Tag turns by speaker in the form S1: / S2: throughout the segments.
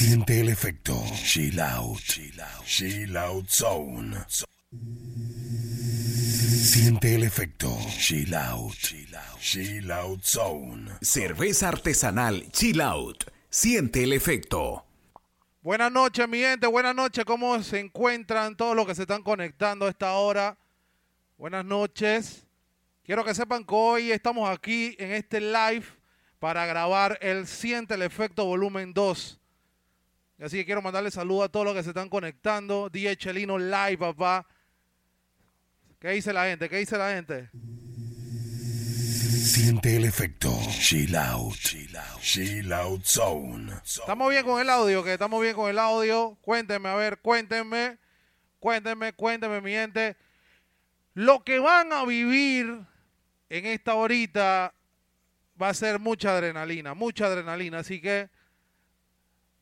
S1: Siente el efecto. Chill out. Chill out. zone. Siente el efecto. Chill out. Chill out zone.
S2: Cerveza artesanal Chill Out. Siente el efecto.
S3: Buenas noches, mi gente. Buenas noches. ¿Cómo se encuentran todos los que se están conectando a esta hora? Buenas noches. Quiero que sepan que hoy estamos aquí en este live para grabar el Siente el Efecto Volumen 2. Así que quiero mandarle saludos a todos los que se están conectando. DJ Chelino Live, papá. ¿Qué dice la gente? ¿Qué dice la gente?
S1: Siente el efecto. Chill out. Chill out zone.
S3: ¿Estamos bien con el audio? ¿Que estamos bien con el audio? Cuéntenme, a ver, cuéntenme. Cuéntenme, cuéntenme, mi gente. Lo que van a vivir en esta horita va a ser mucha adrenalina, mucha adrenalina. Así que,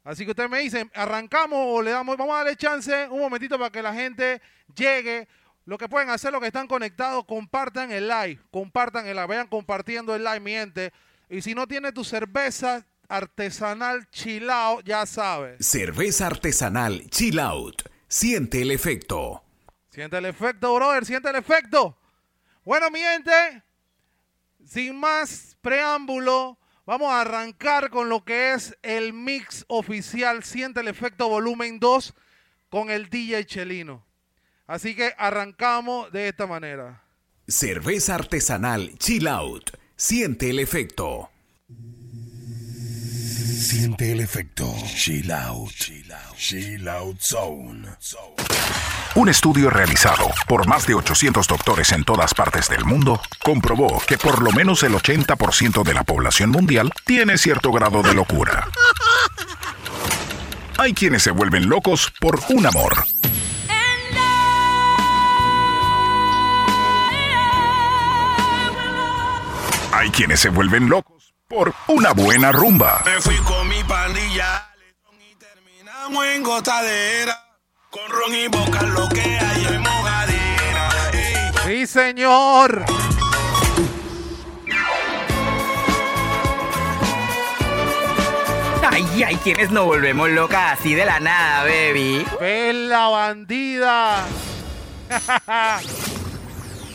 S3: así que ustedes me dicen, arrancamos o le damos, vamos a darle chance un momentito para que la gente llegue. Lo que pueden hacer, los que están conectados, compartan el live, compartan el live, vayan compartiendo el live, mi gente. Y si no tienes tu cerveza artesanal chilao, ya sabes.
S2: Cerveza artesanal Chill Out. Siente el efecto.
S3: Siente el efecto, brother, siente el efecto. Bueno, mi gente, sin más preámbulo, vamos a arrancar con lo que es el mix oficial Siente el efecto volumen 2 con el DJ Chelino. Así que arrancamos de esta manera.
S2: Cerveza artesanal Chill Out. Siente el efecto.
S1: Siente el efecto. Chill out. Chill out zone.
S4: Un estudio realizado por más de 800 doctores en todas partes del mundo comprobó que por lo menos el 80% de la población mundial tiene cierto grado de locura. Hay quienes se vuelven locos por un amor. Hay quienes se vuelven locos por una buena rumba.
S5: Me fui con mi pandilla y terminamos en gotadera. Con ron y boca lo que hay en mojadera. Ey.
S3: Sí, señor.
S6: Ay, ay, quienes nos volvemos locas así de la nada, baby.
S3: ¡Ve la bandida!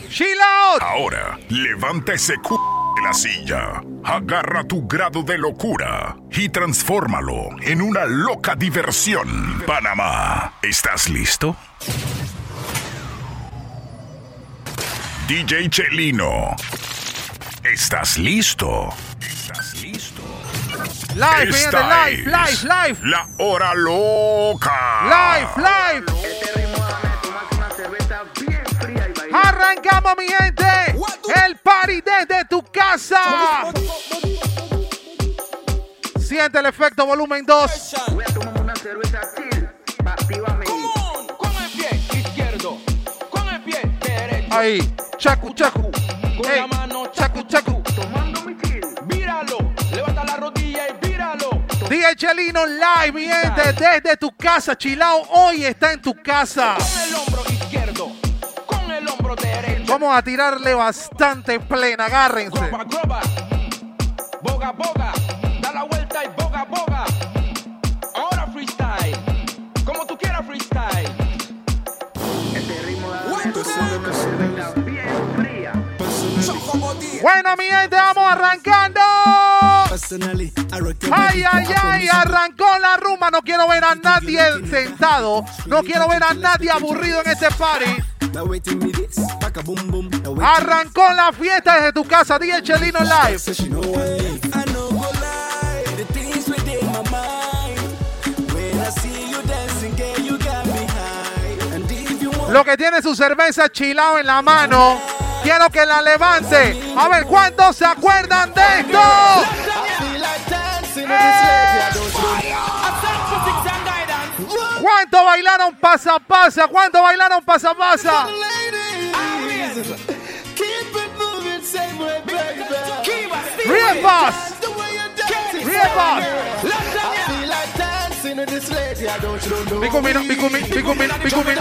S3: ¡Chill out!
S4: Ahora, levanta ese c de la silla, agarra tu grado de locura y transfórmalo en una loca diversión. Panamá, ¿estás listo? DJ Chelino, ¿estás listo? ¿Estás listo?
S3: Live,
S4: Esta
S3: live, live, live.
S4: La hora loca.
S3: Live, live. Arrancamos, mi gente. El party desde tu casa. Siente el efecto volumen 2.
S7: Voy a tomarme una cerveza chill, actívame.
S8: Con el pie izquierdo, con el pie derecho.
S3: Ahí. Chacu, chacu.
S8: Con la mano,
S3: Chacu, chacu.
S7: Tomando mi chill.
S8: víralo. Levanta la rodilla y víralo.
S3: DJ Chelino live, mi gente, desde tu casa. Chilao hoy está en tu casa.
S8: Con el hombro izquierdo,
S3: Vamos a tirarle bastante plena, agárrense.
S8: Groba, groba. Boga, boga. Da la vuelta y boga, boga. Ahora freestyle. Como tú quieras.
S7: Este ritmo.
S3: Bueno, mi gente, vamos arrancando. Ay, ay, ay, arrancó la rumba. No quiero ver a nadie sentado. No quiero ver a nadie aburrido en este party. Arrancó la fiesta desde tu casa, DJ Chelino Live. Lo que tiene su cerveza chilao en la mano. Quiero que la levante. A ver, ¿cuántos se acuerdan de esto? ¿Cuánto bailaron pasa pasa? ¿Cuánto bailaron pasa pasa? Riepas. Riepas. Become in, become in, become in, become in.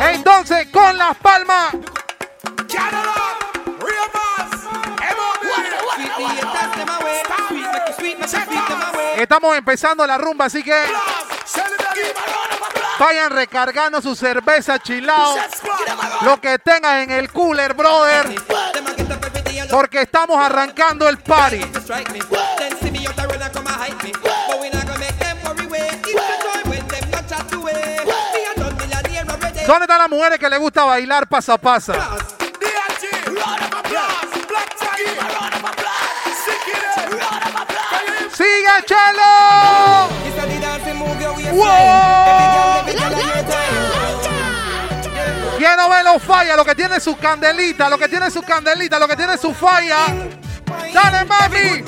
S3: Entonces, con las palmas. Estamos empezando la rumba, así que vayan recargando su cerveza chilao. Lo que tengan en el cooler, brother. Porque estamos arrancando el party. ¿Dónde están las mujeres que les gusta bailar pasa pasa? ¡Sigue, Chelo! Quiero ver los falla, lo que tiene su candelita, lo que tiene su candelita, lo que tiene su falla. ¡Dale, mami!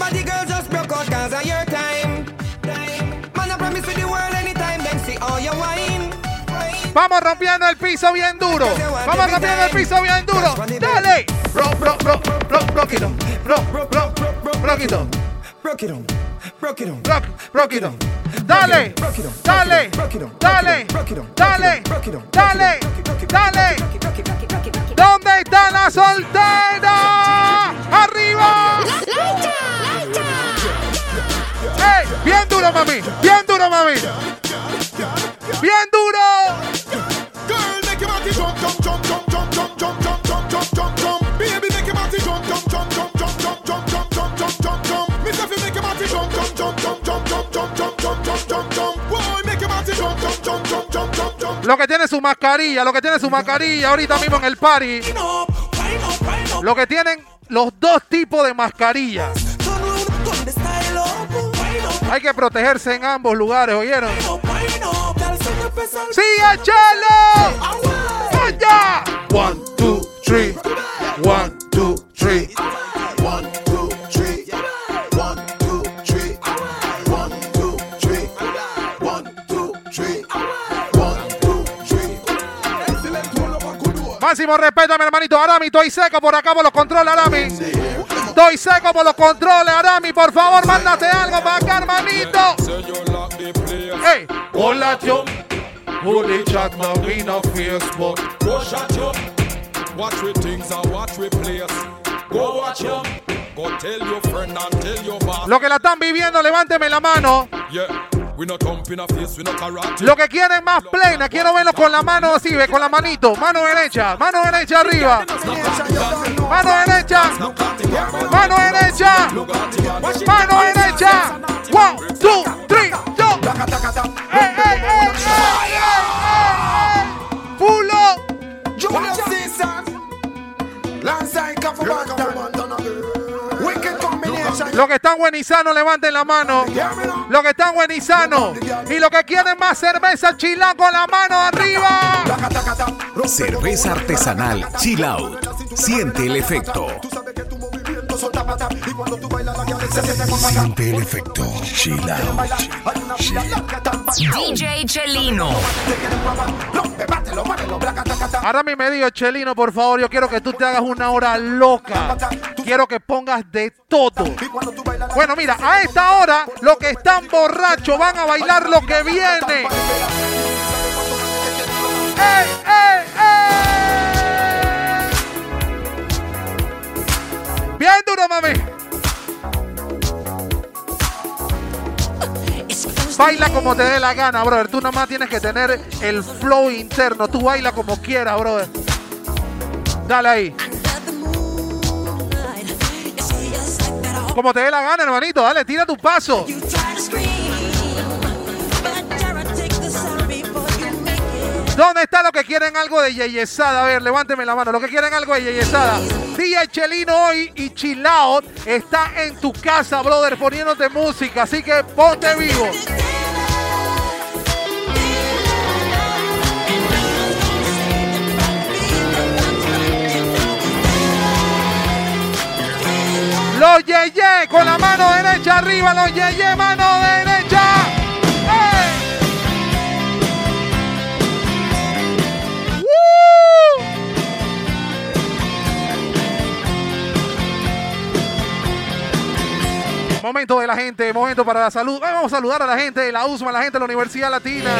S3: Vamos rompiendo el piso bien duro. Vamos rompiendo el piso bien duro. Dale. Bro, bro, bro, bro, bro. Bro, bro, bro, bro, it on.
S9: Broke it on. Broke it on.
S3: Rock, rock it on. Dale, dale, dale, dale, dale, dale. ¿Dónde está la soltera? ¡Arriba! ¡Ey! Bien duro, mami. Bien duro, mami. Bien duro. Lo que tiene su mascarilla, lo que tiene su mascarilla ahorita mismo en el party. Lo que tienen los dos tipos de mascarillas. Hay que protegerse en ambos lugares, ¿oyeron? ¡Sigue, Chelo! ¡Vaya! One, two, three. One, two, three. Máximo respeto a mi hermanito Arami. Estoy seco por acá por los controles, Arami. Estoy seco por los controles, Arami. Por favor, mándate algo para acá, hermanito. ¡Ey! Hola, yo. Holy chat, no we no Facebook.
S10: Go shot you. Watch with things and watch with players. Go watch you. Go tell your friend and tell your boss.
S3: Lo que la están viviendo, levánteme la mano.
S10: Yeah,
S3: Lo que quieren más plena, quiero verlo con la mano así, ve, con la manito. Mano derecha, mano derecha arriba. Mano derecha. Mano derecha. Mano derecha. One, two, three, go. ¡Ey, ey, ey, ey, ey, ey! ¡Pulo!
S9: Junior Season.
S3: Los que están buenizanos, levanten la mano. Los que están buenizanos. Y los que quieren más cerveza, chilán con la mano arriba.
S2: Cerveza artesanal Chill Out. Siente el efecto.
S9: Y cuando tú bailas la cabeza se te.
S1: Siente el efecto. Chill out.
S9: Tan
S6: DJ Chelino.
S3: Ahora mi me dijo, Chelino, por favor, yo quiero que tú te hagas una hora loca. Quiero que pongas de todo. Bueno, mira, a esta hora los que están borrachos van a bailar lo que viene. ¡Ey, ey, ey! Bien duro, mami. Baila como te dé la gana, brother. Tú nada más tienes que tener el flow interno. Tú baila como quieras, brother. Dale ahí. Como te dé la gana, hermanito. Dale, tira tu paso. ¿Dónde está los que quieren algo de Yeyesada? A ver, levánteme la mano. Los que quieren algo de Yeyesada. DJ Chelino hoy y Chill Out está en tu casa, brother, poniéndote música. Así que ponte vivo. Los Yeye con la mano derecha arriba. Los Yeye, mano derecha. Momento de la gente, momento para la salud. Vamos a saludar a la gente de la USMA, a la gente de la Universidad Latina.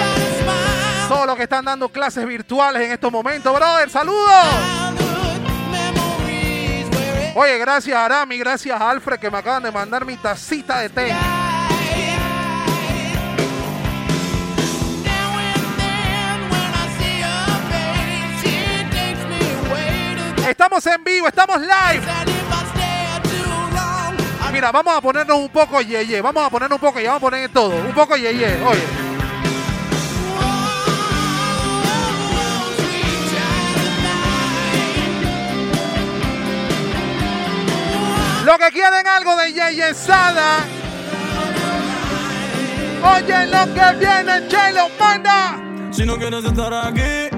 S3: Todos los que están dando clases virtuales en estos momentos, brother, saludos. Oye, gracias a Arami, gracias a Alfred que me acaban de mandar mi tacita de té. Estamos en vivo, estamos live. Mira, vamos a ponernos un poco yeye, vamos a ponernos un poco y vamos a poner todo, un poco yeye, oye. Lo que quieren algo de Yeye Sada. Oye lo que viene, Chelo, manda.
S5: Si no quieres estar aquí,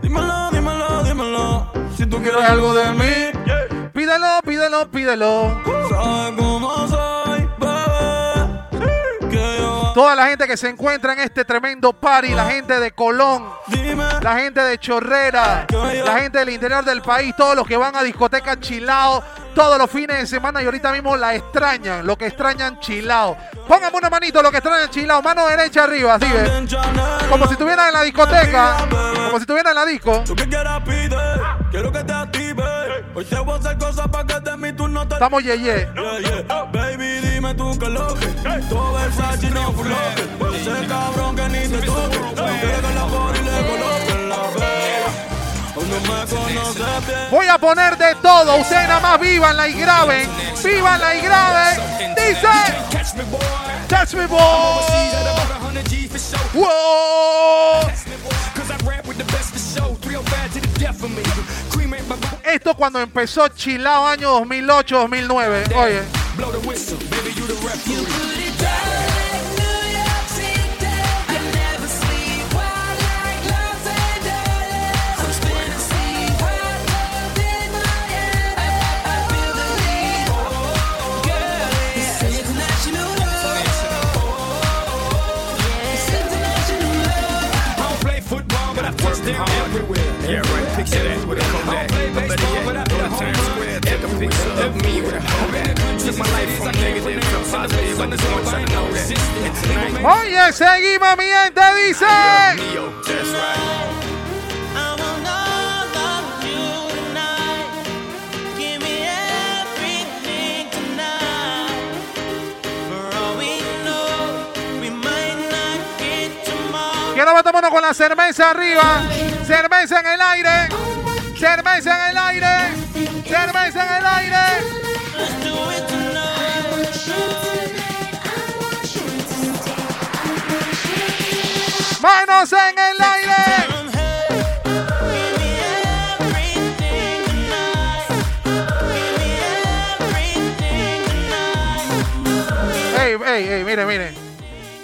S5: dímelo, dímelo, dímelo. Si tú quieres
S3: algo de mí, pídelo, pídelo, pídelo. Toda la gente que se encuentra en este tremendo party, la gente de Colón, la gente de Chorrera, la gente del interior del país, todos los que van a discoteca chilao todos los fines de semana y ahorita mismo la extrañan, lo que extrañan chilao. Póngame una manito, lo que extrañan chilao, mano derecha arriba, así ves. Como si estuvieran en la discoteca, como si estuvieran en la disco.
S5: Que quiero que te active. Hoy te voy a hacer cosas para que de mi turno te
S3: Estamos yeye.
S5: Yeah, yeah. Baby, dime tú qué lo que Todo Versace no floque Ese cabrón que ni te toque Quiero que la body le coloque la vela
S3: Voy a poner de todo, ustedes nada más vívanla y graben, vívanla y graben. Dice, Touch me boy. Wow. Esto cuando empezó Chilao año 2008-2009. Oye,
S11: They're everywhere. Yeah, right. Picture that with a Kodak. Or better yet, go to Times Square, take a picture of me with a
S5: Took my life from negative to positive, but there's I know that.
S3: Oye, seguimos, mi gente, dice. That's right. Quiero meternos con la cerveza arriba. Cerveza en el aire. Cerveza en el aire. Cerveza en el aire. Manos en el aire. Ey, ey, ey, mire, mire.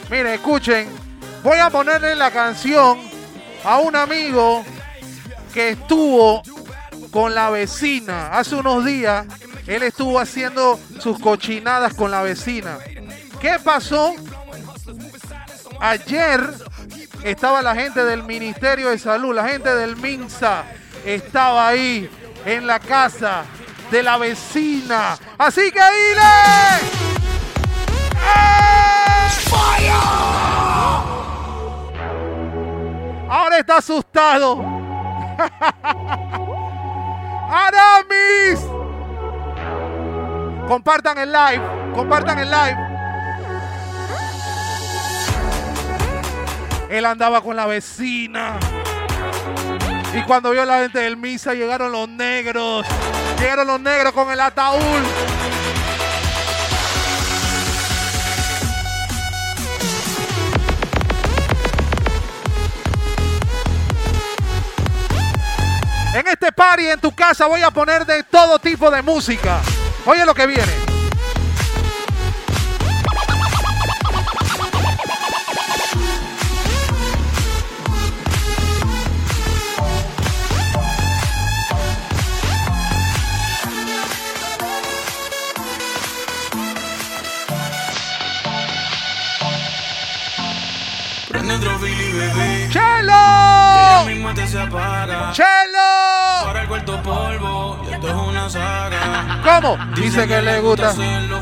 S3: Mire, escuchen. Voy a ponerle la canción a un amigo que estuvo con la vecina hace unos días. Él estuvo haciendo sus cochinadas con la vecina. ¿Qué pasó? Ayer estaba la gente del Ministerio de Salud, la gente del MINSA estaba ahí en la casa de la vecina. Así que dile. ¡Eh! Ahora está asustado. Aramis. Compartan el live. Compartan el live. Él andaba con la vecina. Y cuando vio la gente del misa, llegaron los negros. Llegaron los negros con el ataúd. En este party en tu casa voy a poner de todo tipo de música. Oye lo que viene.
S5: Philly, bebé
S3: ¡Chelo!
S5: ya mismo te se apaga
S3: ¡Chelo!
S5: Para el cuarto polvo Y esto es una saga
S3: ¿Cómo? Dice que le gusta.
S5: tiempo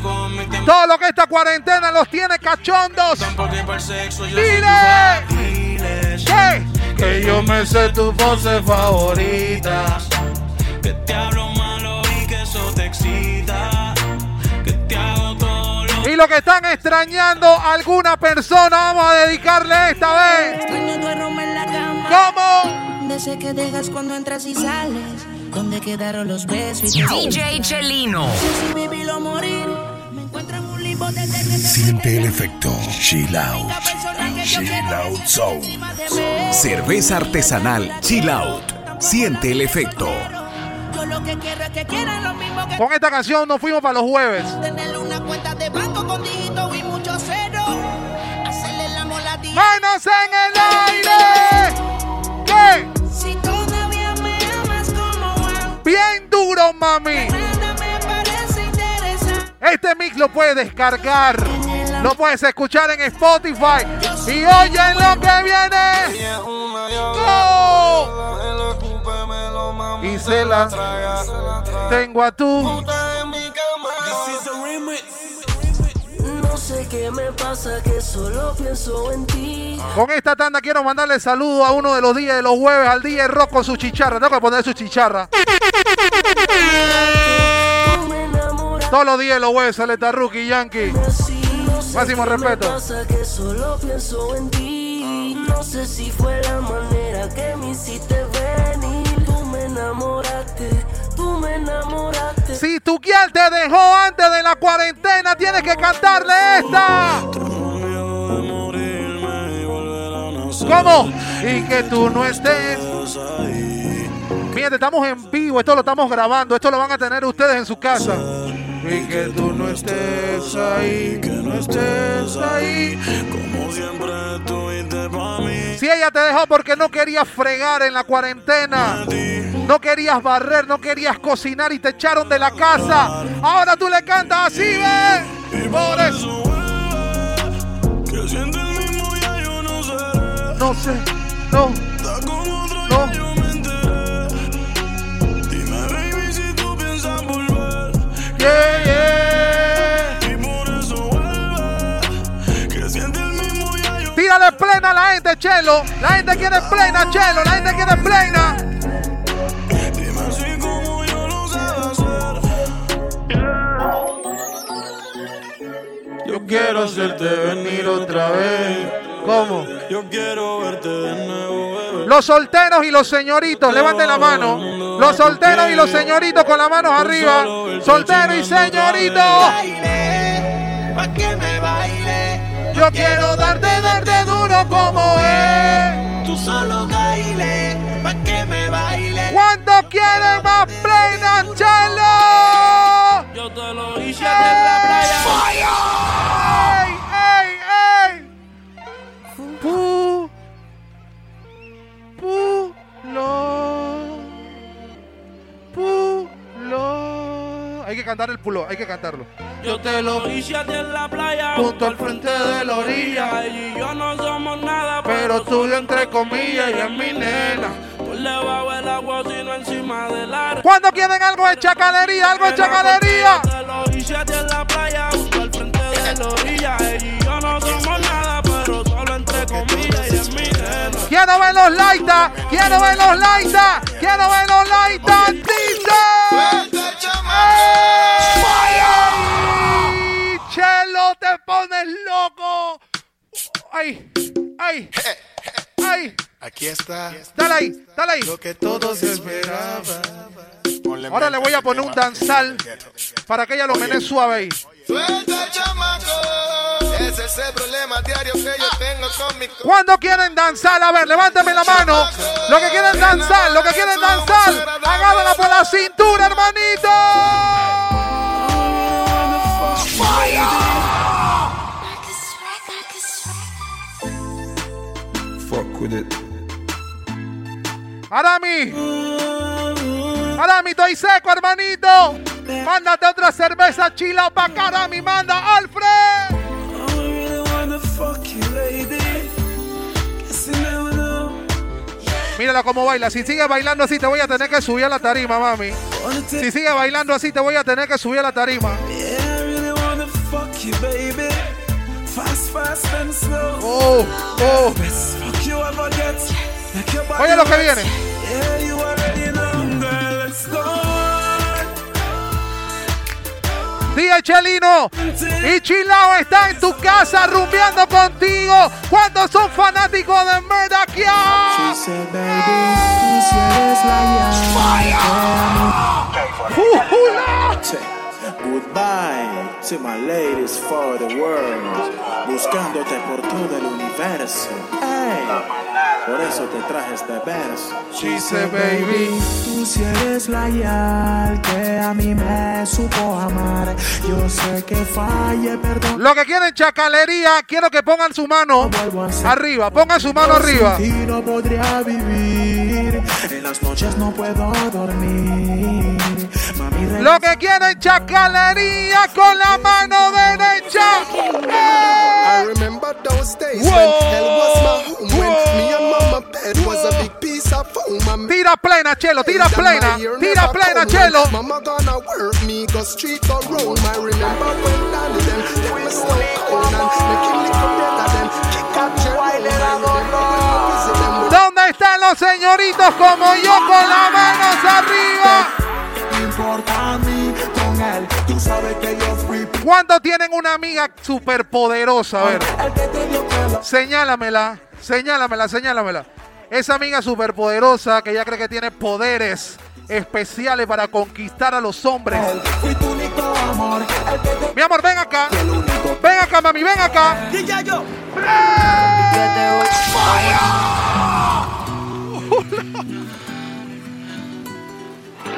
S3: Todo lo que esta cuarentena los tiene cachondos.
S5: Sexo
S3: ¡Dile!
S5: tu Diles
S3: ¿Qué? Que yo me sé tu pose favorita.
S5: Que te hablo lo
S3: que están extrañando a alguna persona, vamos a dedicarle esta vez.
S12: Extraño tu aroma en la cama.
S3: ¿Cómo?
S12: De ese que dejas cuando entras y sales. Donde quedaron los besos y te
S6: DJ Chelino.
S12: Si vivir o morir. Me encuentro en un limbo desde que te
S1: Siente el efecto Chill Out. Chill Out Zone.
S2: Cerveza artesanal Chill Out. Siente el efecto.
S3: Con esta canción nos fuimos para los jueves. ¡Manos en el aire! ¿Qué?
S12: Si todavía me amas como
S3: Bien duro, mami. Este mix lo puedes descargar. Lo puedes escuchar en Spotify. Y oyen lo que viene. ¡Go! Y se la tengo a tú.
S12: Qué me pasa, que solo pienso en ti.
S3: Con esta tanda quiero mandarle saludo a uno de los días de los jueves, al DJ Rock con su chicharra. Tengo que poner su chicharra. Todos los días de los jueves sale esta rookie Yankee. Máximo respeto.
S12: Que solo pienso en ti. No sé si fue la manera que me hiciste venir. Tú me enamoraste.
S3: Si tu guial te dejó antes de la cuarentena, tienes que cantarle esta. ¿Cómo? Y que tú no estés. Fíjate, estamos en vivo, esto lo estamos grabando, esto lo van a tener ustedes en su casa. Y que tú no estés ahí, que no estés ahí.
S5: Como siempre estuviste pa' mí.
S3: Si ella te dejó porque no querías fregar en la cuarentena, no querías barrer, no querías cocinar y te echaron de la casa, ahora tú le cantas así, ¿ves? Por eso.
S5: No sé.
S3: No no,
S5: Está con
S3: Tírale plena la gente, Chelo. La gente quiere plena, Chelo. La gente quiere plena.
S5: Yo quiero hacerte venir otra vez.
S3: ¿Cómo?
S5: Yo quiero verte de nuevo, bebé.
S3: Los solteros y los señoritos, levanten la mano. Los solteros y los señoritos con las manos arriba. Soltero y señorito. Yo quiero darte, darte como es.
S5: Tú solo baile. Pa' que me baile.
S3: ¿Cuánto quieren más Chelo? Cantar el pulo, hay que cantarlo.
S5: Yo te lo hice en la playa.
S3: Junto al frente de la orilla.
S5: Ella y yo no somos nada.
S3: Pero tuyo entre comillas y es mi nena.
S5: Agua, sino encima del.
S3: ¿Cuándo quieren algo de chacalería? ¿Algo de chacalería?
S5: Te lo hice a ti en la playa. Junto al frente de la orilla. Ella y yo no somos nada. Pero solo entre comillas y es mi nena.
S3: Quiero ver los laitas, quiero ver los laitas, quiero ver los laitas. Dice. Pones loco. Ay, ay, ay.
S9: Aquí está
S3: Dale ahí, dale ahí.
S9: lo que todos esperaban.
S3: Ahora le voy a poner un danzal para que ella lo menee suave ahí.
S9: Suelta, chamaco. Ese es el problema diario que yo tengo con mi
S3: ¿Cuándo quieren danzar? A ver, levántame la mano. Lo que quieren danzar, lo que quieren danzar. Agárrala por la cintura, hermanito.
S5: Fuck with it.
S3: Arami. Arami, estoy seco, hermanito. Mándate otra cerveza chila pa' Arami. Manda, Alfred. Mírala cómo baila. Si sigue bailando así, te voy a tener que subir a la tarima, mami. Si sigue bailando así, te voy a tener que subir a la tarima.
S5: Yeah, I really wanna fuck you, baby. Fast, fast and slow.
S3: Oh, oh.
S5: Best fuck you ever get.
S3: Oye lo que viene.
S5: Yeah, you already know, girl, let's start.
S3: Día Chelino y Chilao está en tu casa rumbeando contigo. ¿Cuántos son fanáticos de?
S5: She said, baby, Goodbye to my ladies for the world, buscándote por todo el universo. Por eso te traje este verso. She said, baby, tú si eres la yal que a mí me supo amar. Yo sé que falle, perdón.
S3: Lo que quieren chacalería, quiero que pongan su mano arriba. Pongan su mano arriba.
S5: Ti no podría vivir. En las noches no puedo dormir. Mami,
S3: Lo que quieren chacalería con la mano derecha.
S13: I remember those days when hell was my home. When me and mama bed was a big piece of foam. And
S3: Tira plena, Chelo, tira plena, tira plena. Chelo. ¿Dónde están los señoritos como yo con las manos arriba? ¿Cuántos tienen una amiga superpoderosa? A ver, señálamela, señálamela, señálamela. Esa amiga superpoderosa que ya cree que tiene poderes especiales para conquistar a los hombres. Mi amor, ven acá. Ven acá, mami, ven acá.
S5: Yo.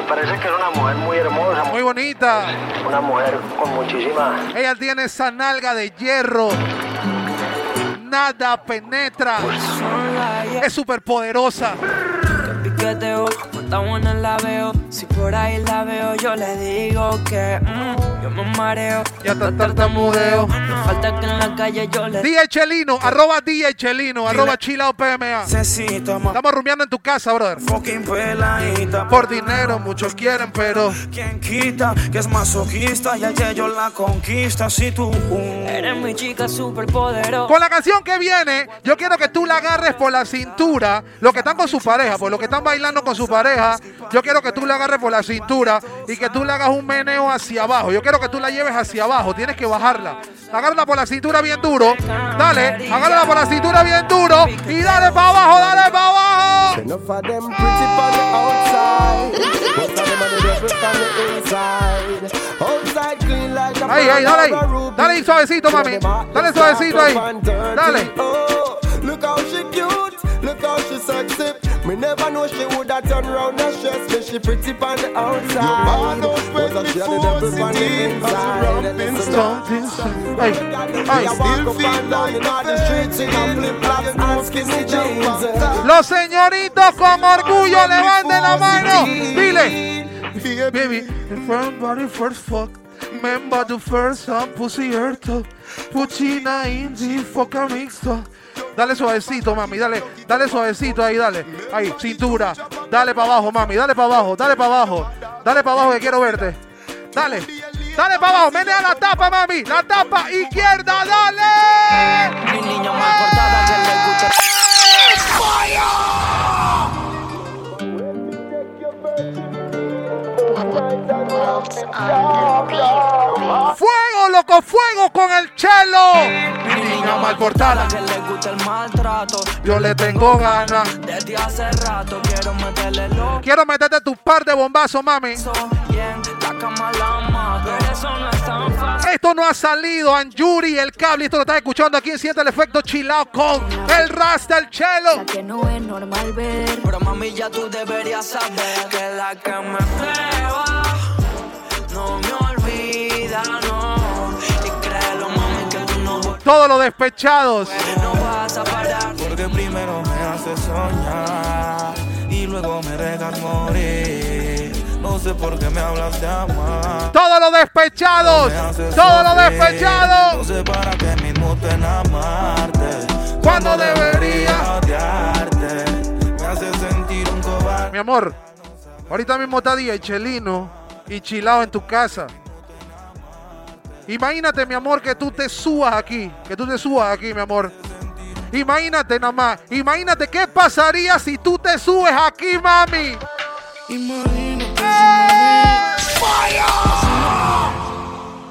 S14: Parece que es una mujer muy hermosa,
S3: Muy bonita.
S14: una mujer con muchísima...
S3: Ella tiene esa nalga de hierro. Nada penetra. Es superpoderosa.
S15: Piqueteo, cuánta buena la veo. Si por ahí la veo, yo le digo que mm, yo me mareo.
S3: Ya está tartamudeo.
S15: No falta que en la calle yo le
S3: DJ Chelino, arroba DJ Chelino, arroba chilao PMA. Estamos rumiando en tu casa, brother. Por dinero, muchos quieren, pero
S5: Quien quita que es masoquista y ayer yo la conquista. Si tú
S15: Eres mi chica super poderosa.
S3: con la canción que viene, yo quiero que tú la agarres por la cintura. Los que están con su pareja, por los que están bailando con su pareja, yo quiero que tú la agarres por la cintura y que tú le hagas un meneo hacia abajo. Yo quiero que tú la lleves hacia abajo, tienes que bajarla. Agárrala por la cintura bien duro. Dale, agárrala por la cintura bien duro y dale para abajo, dale para abajo. Ahí, ahí, dale ahí. Dale ahí suavecito, mami. Dale suavecito ahí. Dale.
S13: Look how she cute, look how she sexy. Me never know she would have turned round and stress me. She pretty on the outside. Most of she had the devil on the inside. Listen.
S3: Ay, ay.
S13: I walk up and down in all the streets in a flip-flops and skinny jeans.
S3: Los señoritos con orgullo levanten la mano. Dile. Baby, the first body first fuck. Remember the first time pussy hurt. Puchina in the fuck mixto. Dale suavecito, mami, dale, dale suavecito ahí, dale. Ahí, cintura. Dale para abajo, mami, dale para abajo, dale para abajo. Dale para abajo que quiero verte. Dale. Dale para abajo, menea la tapa, mami. La tapa izquierda, dale.
S15: Mi más portada que le gusta.
S3: Fuego, loco, fuego con el chelo. Mi niña mal portada.
S15: Que le gusta el maltrato.
S3: Yo le tengo ganas.
S15: Desde hace rato quiero meterle lo
S3: Quiero meterte tu par de bombazos, mami.
S15: bien. La cama la mato. Pero eso no es tan fácil.
S3: Esto no ha salido, Anjuri, el cable. Esto lo estás escuchando aquí en Siente el Efecto Chilao con el Rasta, el chelo.
S12: que no es normal ver.
S15: Pero mami, ya tú deberías saber que la que me prueba no me olvida, no. Y créelo, mami, que tú no,
S3: Todos los despechados.
S15: no vas a parar.
S5: Porque primero me hace soñar y luego me dejas morir. No sé por qué me hablas de amar.
S3: Todos los despechados.
S5: Haces
S3: Todos los despechados.
S5: No sé para qué mismo te amarte.
S3: Cuando debería.
S5: odiarte. Me hace sentir un cobarde.
S3: Mi amor, ahorita mismo está día y Chelino y Chilao en tu casa. Imagínate, mi amor, que tú te subas aquí. Que tú te subas aquí, mi amor. Imagínate nada más. Imagínate qué pasaría si tú te subes aquí, mami.
S16: Imagínate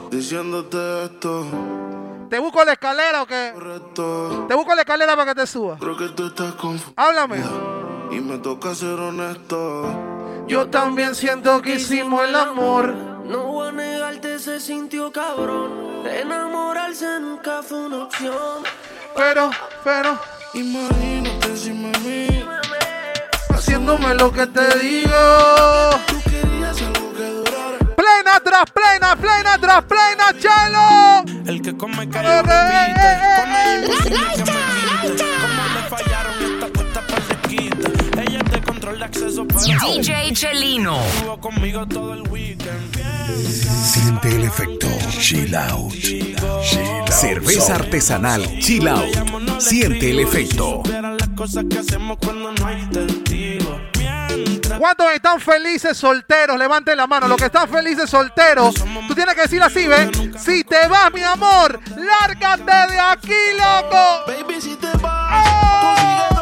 S16: Diciéndote esto.
S3: ¿Te busco la escalera o qué? Te busco la escalera para que te subas.
S16: Creo que tú estás.
S3: Háblame.
S16: Y me toca ser honesto.
S3: Yo también siento que hicimos el amor.
S12: No voy a negarte, se sintió cabrón. Enamorarse nunca fue una opción.
S3: Pero, pero.
S16: Imagínate si me vi
S3: Haciéndome lo que te digo.
S16: Tú querías algo que durara.
S3: Plena tras plena, plena tras plena, chelo.
S16: El que come
S3: Eh, eh,
S16: repite.
S3: eh,
S16: Con ella acceso,
S6: DJ Chelino.
S16: estuvo conmigo todo el weekend.
S1: Siente el efecto. Chill out. Chill out.
S2: Cerveza artesanal Chill Out. Siente el efecto.
S16: Verán las cosas que hacemos cuando no hay testigos. Mientras
S3: ¿Cuántos están felices solteros? Levanten la mano. Los que están felices solteros, tú tienes que decir así, ¿ves? Si te vas, mi amor, lárgate de aquí, loco.
S16: Baby, si te vas,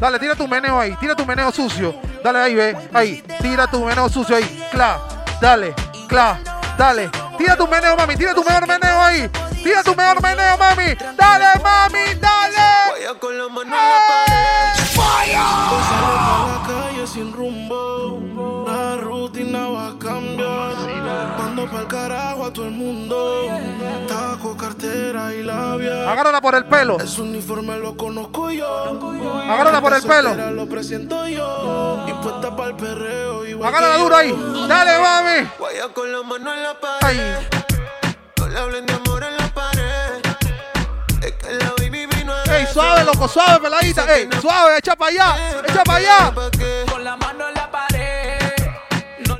S3: Dale, tira tu meneo ahí, tira tu meneo sucio. Dale ahí, ve, ahí. Tira tu meneo sucio ahí. Cla, dale, cla, dale. Tira tu meneo, mami, tira tu mejor meneo ahí. Tira tu mejor meneo, mami. Dale, mami, dale.
S16: Vaya con la mano en la pared. La calle sin rumbo. La rutina va a cambiar. Mando pa'l carajo a todo el mundo. Y labia.
S3: Agárrala por el pelo.
S16: Ese uniforme lo conozco yo.
S3: Agárrala por el pelo.
S16: Lo presento yo. Y puesta para el perreo.
S3: Agárrala duro ahí. Dale, mami.
S16: Vaya con la mano en la pared. No le hablen de amor en la pared. Es que la baby vino a
S3: Ey, suave, loco, suave, peladita. Ey, suave, echa para allá, echa para allá.
S16: Con la mano en la pared.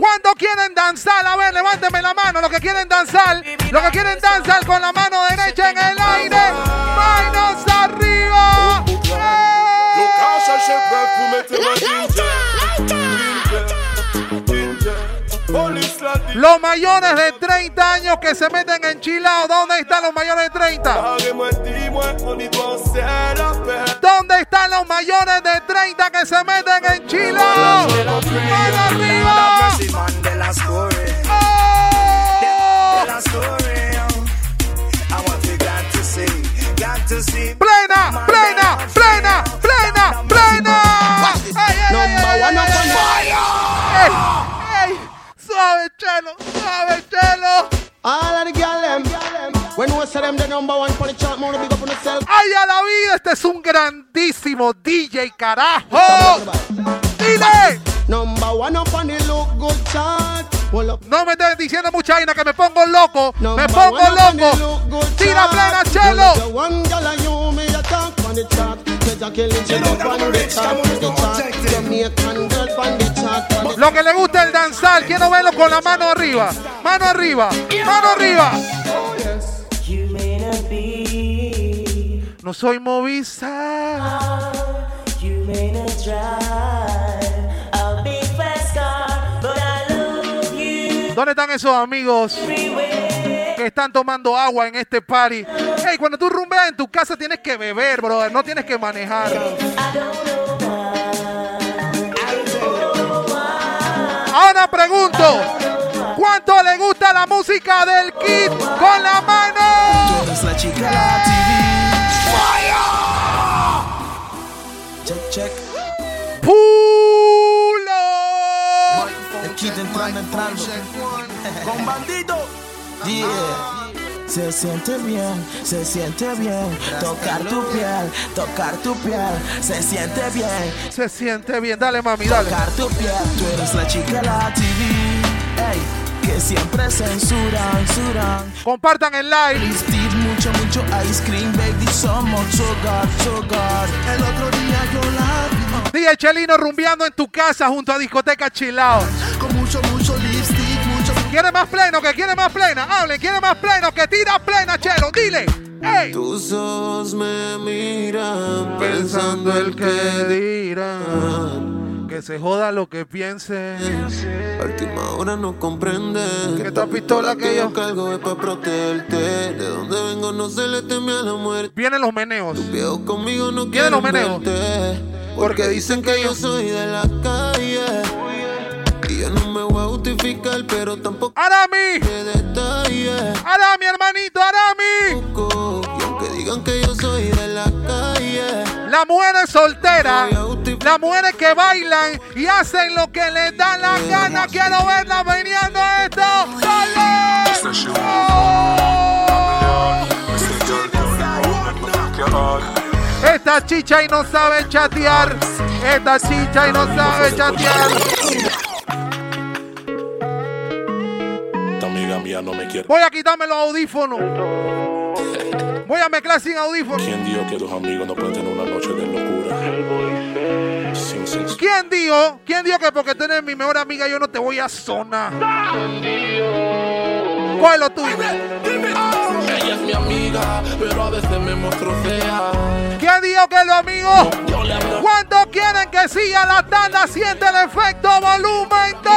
S3: ¿Cuántos quieren danzar? A ver, levánteme la mano. Los que quieren danzar, los que quieren danzar con la mano derecha en el aire. Los mayores de 30 años que se meten en Chilao, ¿dónde están los mayores de 30? ¿Dónde están los mayores de 30 que se meten en Chilao? ¡Mano arriba! ¡Plena, plena, plena, plena, plena! ¡Ay, ay, ay, ¡Suave, chelo! ¡Suave, chelo!
S13: All of the girl them, when we say them the number one for the chart, more big up on yourself.
S3: ¡Ay, a la vida! Este es un grandísimo DJ, carajo. ¡Dile!
S13: Number one up on the look good chart.
S3: No me estés diciendo mucha vaina que me pongo loco. Me pongo loco. Tira plena, chelo.
S13: Jamaican girl the
S3: Lo que le gusta el danzar, quiero verlo con la mano arriba. Mano arriba, mano arriba. No soy movisa. ¿Dónde están esos amigos que están tomando agua en este party? Hey, cuando tú rumbeas en tu casa tienes que beber, brother, no tienes que manejar. Ahora pregunto, ¿cuánto le gusta la música del Kid con la mano?
S16: Eres la chica de la TV. Check, check.
S3: ¡Pulo!
S16: El kid entrando, entrando. Con bandito. Yeah. Se siente bien, se siente bien. Tocar tu piel, tocar tu piel. Se siente bien.
S3: Se siente bien, dale mami, dale.
S16: Tocar tu piel. Tú eres la chica de la TV. Ey, que siempre censuran, censuran.
S3: Compartan el live.
S16: Lipstick, mucho, mucho ice cream, baby. Somos sugar, sugar. El otro día yo la vi.
S3: DJ Chelino rumbeando en tu casa junto a discoteca Chilao.
S16: Con mucho.
S3: ¿Quiere más pleno? ¿Que quiere más plena? Hable, ¿quiere más pleno? Que tira plena, Chelo, dile. ¡Ey!
S16: Tus ojos me miran
S3: Pensando el que dirán. Que se joda lo que piense.
S13: A última hora no comprende
S3: Que esta pistola que yo-
S13: cargo es para protegerte. De donde vengo no se le teme a la muerte.
S3: Vienen los meneos.
S13: Viejos conmigo no
S3: Vienen los meneos.
S13: verte. Porque dicen que yo soy de la calle. Yo no me voy a justificar, pero tampoco
S3: ¡Arami! ¡Arami, hermanito, Arami!
S13: Y aunque digan que yo soy de la calle.
S3: Las mujeres solteras, las mujeres que bailan y hacen lo que les da la gana. Quiero verlas veniendo esto. ¡Dale! Esta chicha y no sabe chatear. Esta chicha y no sabe chatear.
S17: Amiga mía no me quiere.
S3: Voy a quitarme los audífonos. Voy a mezclar sin audífonos.
S17: ¿Quién dijo que los amigos no pueden tener una noche de locura? Sin, sin,
S3: ¿Quién dijo? ¿Quién dijo que porque tú eres mi mejor amiga yo no te voy a sonar? Cógelo tú.
S5: Ella es mi amiga, pero a veces me muestro fea.
S3: ¿Quién dijo que los amigos? ¿Cuántos quieren que siga la tanda? Siente el efecto volumen 2.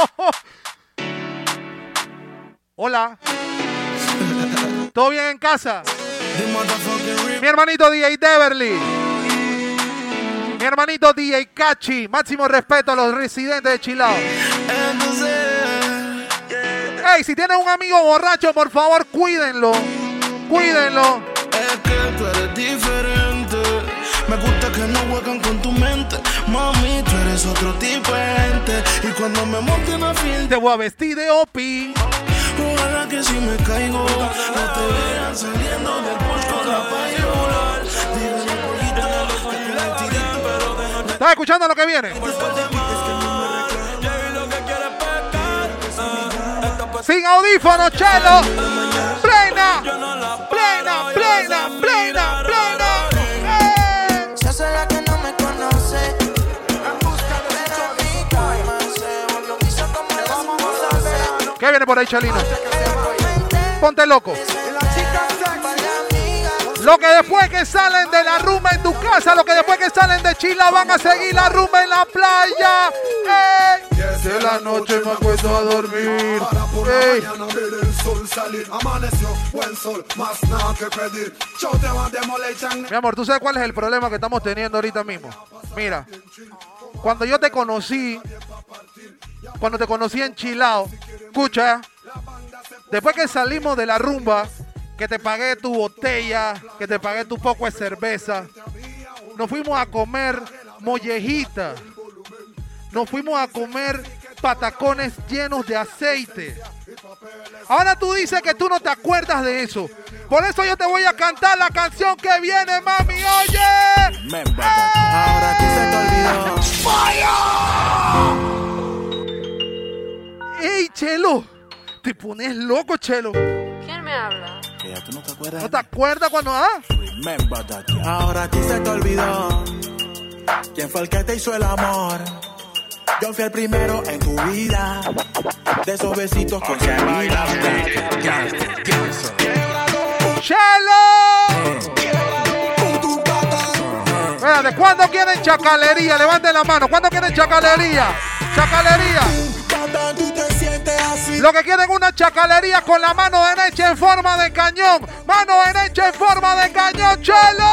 S3: Hola. ¿Todo bien en casa? Mi hermanito DJ Deverly. Mi hermanito DJ Cachi. Máximo respeto a los residentes de Chilao. Si tienes un amigo borracho, por favor, cuídenlo. Cuídenlo.
S5: Es que tú eres diferente. Me gusta que no juegan con tu mente. Mami, tú eres otro tipo de gente. Y cuando me monte en la fiesta,
S3: Te voy a vestir de Opi.
S5: ojalá que si me caigo, no te vean saliendo del con la déjame.
S3: ¿Estás escuchando lo que viene? Sin audífonos, chelo. Plena. Plena, plena, plena, plena. ¿Qué viene por ahí, Chalino? Ponte loco. Lo que después que salen de la rumba en tu casa, lo que después que salen de Chila van a seguir la rumba en la playa. ¡Ey!
S9: De la noche me acuesto a dormir. Para por la
S3: Ey.
S9: mañana ver el sol salir. Amaneció buen sol, más nada que pedir. Yo te voy a demoler,
S3: Mi amor, ¿tú sabes cuál es el problema que estamos teniendo ahorita mismo? Mira, cuando yo te conocí, cuando te conocí en Chilao, escucha, después que salimos de la rumba, que te pagué tu botella, que te pagué tu poco de cerveza, nos fuimos a comer mollejita, nos fuimos a comer patacones llenos de aceite. Ahora tú dices que tú no te acuerdas de eso. Por eso yo te voy a cantar la canción que viene, mami. Oye.
S5: Ahora se te olvidó.
S3: ¡Ey, Chelo! Te pones loco, Chelo.
S18: ¿Quién me habla?
S5: Que ya tú no te acuerdas.
S3: ¿No te acuerdas cuando, ah?
S5: Remember that. Ahora a ti se te olvidó. ¿Quién fue el que te hizo el amor? Yo fui el primero en tu vida. De esos besitos con semilla.
S3: ¡Chelo! Espérate, ¿cuándo quieren chacalería? Levanten la mano. ¿Cuándo quieren chacalería? Chacalería.
S5: Tú te sientes así.
S3: Lo que quieren una chacalería con la mano derecha en forma de cañón. Mano derecha en forma de cañón, Chelo.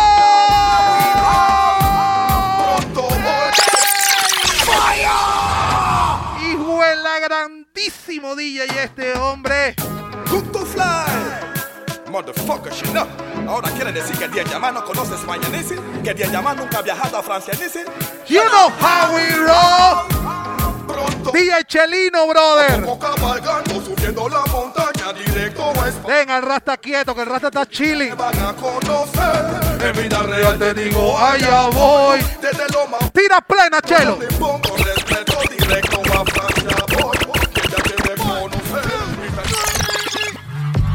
S3: Hijo de la grandísimo DJ este hombre.
S10: Good to fly. Motherfucker, you know. Ahora quieren decir que Dianyama no conoce españolese, que Dianyama nunca ha viajado a Francianese.
S3: You know how we roll. DJ Chelino, brother.
S9: cabalgando, subiendo la montaña directo a España.
S3: Ven al Rasta quieto, que el Rasta está chilling.
S9: Van a conocer.
S3: En vida real te digo, allá voy.
S9: Desde lo más
S3: Tira plena, Chelo.
S9: pongo respeto directo a Francia. Voy.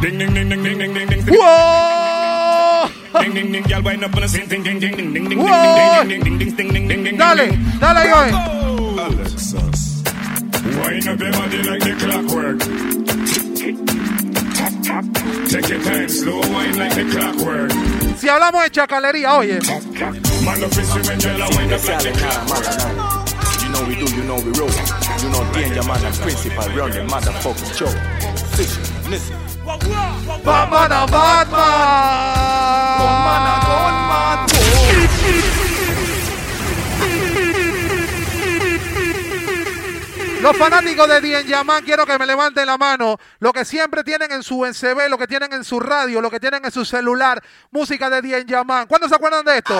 S17: Ding ding ding ding ding ding ding ding.
S3: ¡Wow!
S17: Ding ding ding, y'all wind up on a scene. Ding ding ding ding ding ding ding
S3: Whoa.
S17: ding ding ding ding ding ding ding.
S3: Dale, dale.
S17: Alexis, wind up your body like the clockwork. Take your time, slow wine like the clockwork.
S3: Si hablamos de chacalería, oye.
S10: You know we do, you know we roll. You know danger man and principal run the motherfucking show. Listen, listen.
S3: Batman, Batman. Los fanáticos de Dien Yaman, quiero que me levanten la mano. Lo que siempre tienen en su NCB, lo que tienen en su radio, lo que tienen en su celular. Música de Dien Yaman. ¿Cuándo se acuerdan de esto?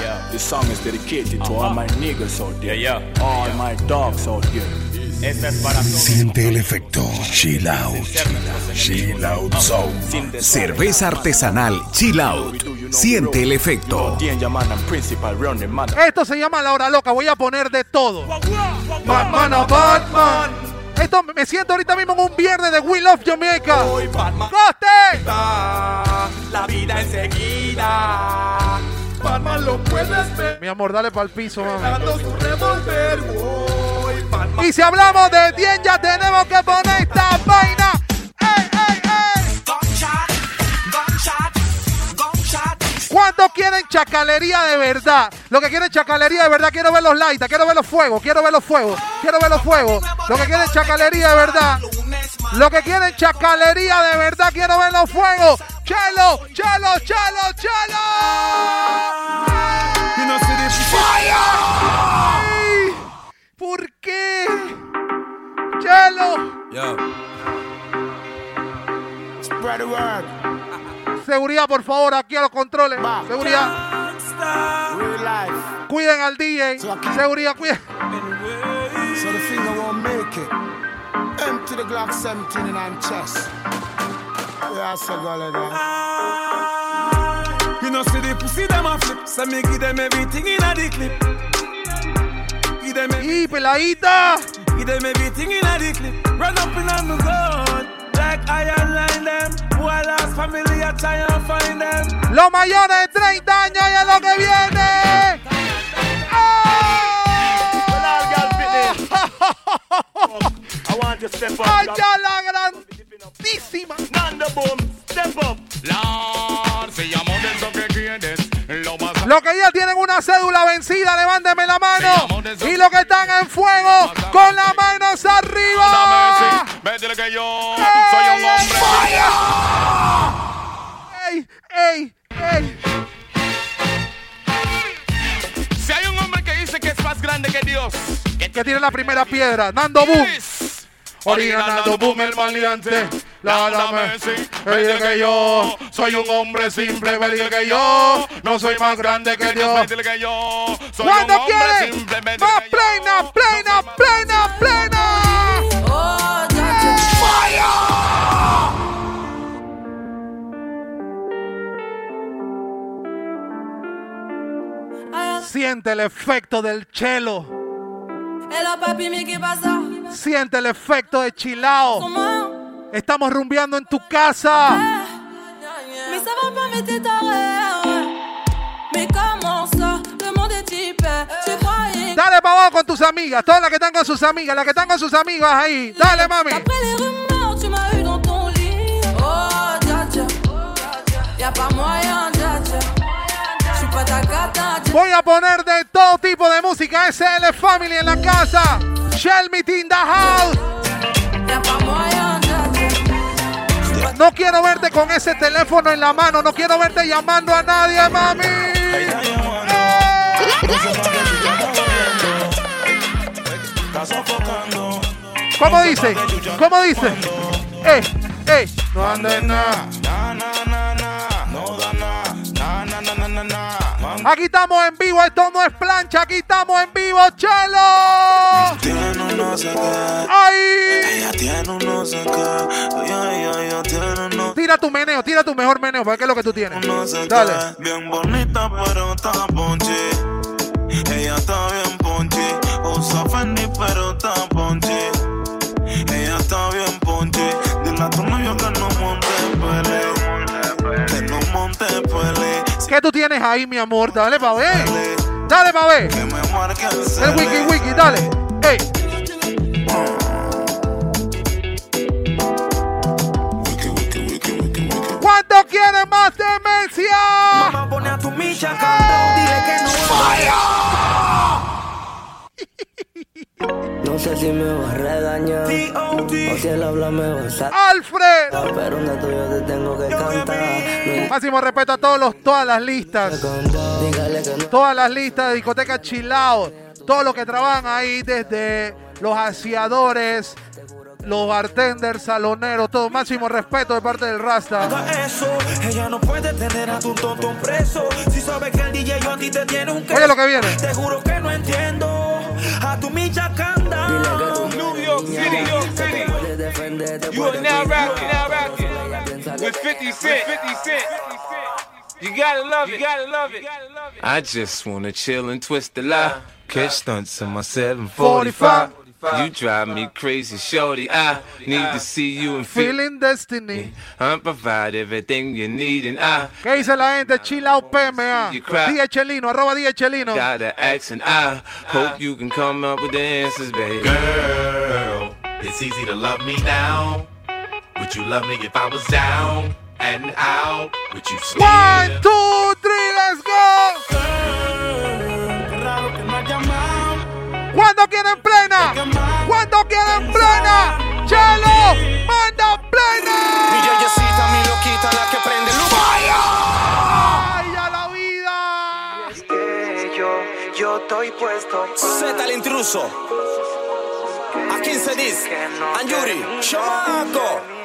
S10: Yeah, this song is dedicated to all my niggas out there. Yeah, All my dogs out there. Esta es para
S1: Siente el efecto. Chill out. Chill out zone.
S2: Cerveza artesanal Chill Out. Siente el efecto.
S3: Esto se llama La Hora Loca. Voy a poner de todo. Batman a Batman. Esto me siento ahorita mismo en un viernes de We Love Jamaica. ¡Coste!
S5: La vida enseguida. Batman lo puedes ver.
S3: Mi amor, dale para el piso, mami. Y si hablamos de 10, ya tenemos que poner esta vaina. ¿Cuántos quieren chacalería de verdad? Lo que quieren chacalería de verdad, quiero ver los lights, quiero ver los fuegos, quiero ver los fuegos, quiero ver los fuegos. Lo que quieren chacalería de verdad. Lo que quieren chacalería de verdad, quiero ver los fuegos. ¡Chelo, chelo, chelo, chelo! ¡Ay! ¿Por qué? ¡Chelo!
S16: Spread the word.
S3: Seguridad, por favor, aquí a los controles. Seguridad.
S16: Real life.
S3: Cuiden al DJ. Seguridad, cuiden.
S16: So the finger won't make it. Empty the Glock 17 in I'm chest. Yeah, so go like that.
S5: You know, see the pussy them a flip. So me give them everything in a the clip. Give them
S3: Y peladita.
S5: Give them everything in a the clip. Run up in on the gun. Like iron line them. Who I lost family, I try and find them.
S3: Los mayores de 30 años y es lo que viene.
S5: I want to step up.
S3: ¡Allá la grandísima!
S5: Nando boom, step up.
S10: Lord,
S3: Los que ya tienen una cédula vencida, levánteme la mano. Y los que están en fuego, con las manos arriba.
S10: Que yo soy un hombre.
S3: ¡Ey, ey, ey!
S10: Si hay un hombre que dice que es más grande que Dios,
S3: Que tiene la primera piedra, Nando Boom. Orina Nando Boom, el maleante. La la Messi, me dice que yo soy un hombre simple, me dice que yo no soy más grande que Dios.
S10: que yo soy
S3: ¿Cuándo
S10: un hombre simple. métele
S3: ¡Más
S10: que yo
S3: plena, plena, plena, plena! Siente el efecto del chelo.
S19: Hello papi, qu'est pasa?
S3: Siente el efecto de chilao. Estamos rumbeando en tu casa.
S19: Mais ça va pas, mais t'es taré, ouais. Mais comment ça? Le monde est typé. Tu croyais
S3: Dale para abajo con tus amigas. Todas las que están con sus amigas. Las que están con sus amigas ahí. Dale, mami.
S19: Après les rumeurs, tu m'as eu dans ton lit. Oh, dja dja. Y'a pas moyen, dja dja. J'suis pas ta cata, dja.
S3: Voy a poner de todo tipo de música. SL Family en la casa. Shell Meet in the house. No quiero verte con ese teléfono en la mano. No quiero verte llamando a nadie, mami. ¿Cómo dice? ¿Cómo dice? ¡Eh! ¡Eh! No andes nada. Aquí estamos en vivo, esto no es plancha, aquí estamos en vivo, chelo.
S20: Tiene un no sé qué.
S3: ¡Ay!
S20: Ella tiene un no sé qué. Ella tiene un no
S3: Tira tu meneo, tira tu mejor meneo, para qué es lo que tú tienes.
S20: no sé
S3: Dale.
S20: qué. Bien bonita, pero está ponchi. Ella está bien ponchi. Usa Fendi, pero está ponchi.
S3: ¿Qué tú tienes ahí, mi amor? Dale pa' ver. Dale pa' ver.
S20: El
S3: wiki wiki, dale. Ey. ¿Cuántos quieren más demencia.
S13: Mamá pone a tu micha countdown, dile que no
S21: No sé si me va a regañar o si él habla me va a sacar.
S3: Alfred.
S21: Pero un tuyo te tengo que cantar. No
S3: Máximo respeto a todos los, todas las listas. Todas las listas de discoteca Chilao. Todos los que trabajan ahí desde los aseadores, los bartenders, saloneros, todo. Máximo respeto de parte del Rasta.
S13: haga eso. Ella no puede tener a tu tonto preso. Si sabe que el DJ yo a ti te tiene un
S3: Oye lo que viene.
S13: Te juro que no entiendo. A tu micha canta.
S21: New York City, New York City.
S22: You are now rocking, now rocking with 50 Cent. 50 Cent. You gotta love it. You gotta love it.
S23: I just wanna chill and twist the lie. Catch stunts in my 745. You drive me crazy, shorty. I need to see you and feel.
S3: Feeling Destiny.
S23: I provide everything you need, and I
S3: ¿Qué dice la gente? Chilao PMA.
S23: You cry.
S3: Día Chelino, arroba Día Chelino.
S23: got an accent. I hope you can come up with the answers, baby.
S24: Girl, it's easy to love me now. Would you love me if I was down and out? Would you still?
S3: One, two, three, let's go. ¿Cuándo quieren plena? ¿Cuándo quieren plena? ¡Chelo! ¡Manda plena!
S13: Mi yeyecita, mi loquita, la que prende luz.
S3: ¡Ay, a la vida!
S21: Es que yo, yo estoy puesto
S13: Z el intruso. A 15 dis. Anjuri. Choco.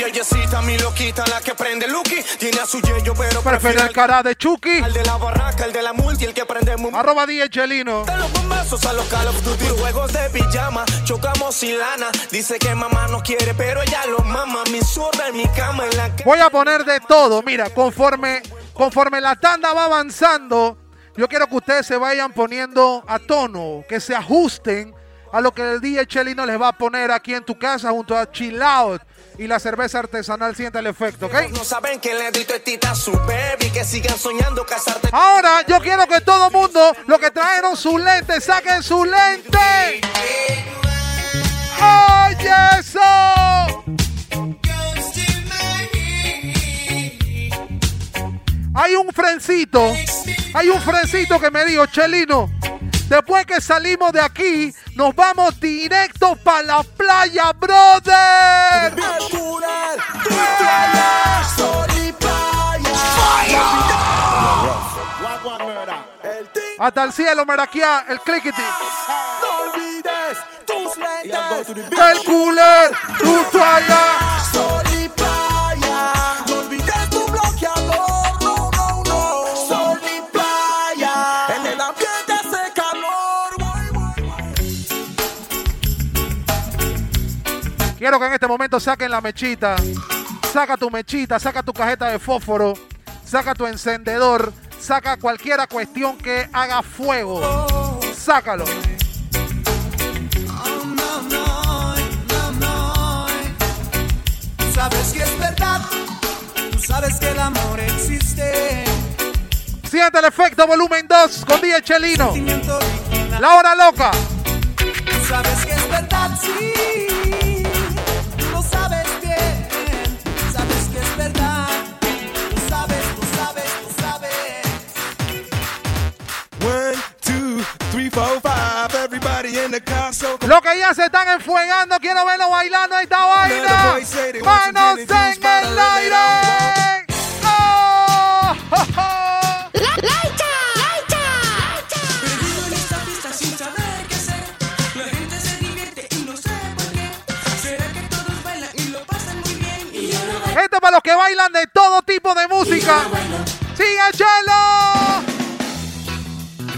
S13: Yeyecita, mi loquita, la que prende Lucky. Tiene a su yeyo, pero
S3: Prefiere el cara de Chucky.
S13: El de la barraca, el de la multi, el que prende mu-
S3: Arroba Día Chelino.
S13: De los bombazos a los Call of Duty, juegos de pijama, chocamos sin lana. Dice que mamá no quiere, pero ella lo mama. Mi zurda en mi cama, en la
S3: Voy a poner de todo. Mira, conforme, conforme la tanda va avanzando, yo quiero que ustedes se vayan poniendo a tono, que se ajusten a lo que el DJ Chelino les va a poner aquí en tu casa junto a Chill Out y la cerveza artesanal siente el efecto, ¿ok?
S13: No saben que le a su baby, que sigan soñando casarte.
S3: Ahora yo quiero que todo mundo, los que trajeron sus lentes, saquen sus lentes. ¡Oye eso! Hay un frencito, hay un frencito que me dijo, Chelino, después que salimos de aquí, nos vamos directo para la playa, brother. Hasta el cielo, Meraquía, el clickety.
S13: No olvides tus lentes.
S3: El cooler, tu toalla. Quiero que en este momento saquen la mechita. Saca tu mechita, saca tu cajeta de fósforo, saca tu encendedor, saca cualquiera cuestión que haga fuego. Sácalo.
S25: Sabes que es verdad, tú sabes que el amor existe.
S3: Siente el efecto volumen 2 con DJ Chelino. La hora loca. Los que ya se están enfuegando, quiero verlo bailando esta vaina. Manos en el aire. ¡Oh! ¡Oh, oh!
S25: La gente se divierte y no sé por qué. ¿Será que todos bailan y lo.
S3: Esto es para los que bailan de todo tipo de música. ¡Sigue Chelo!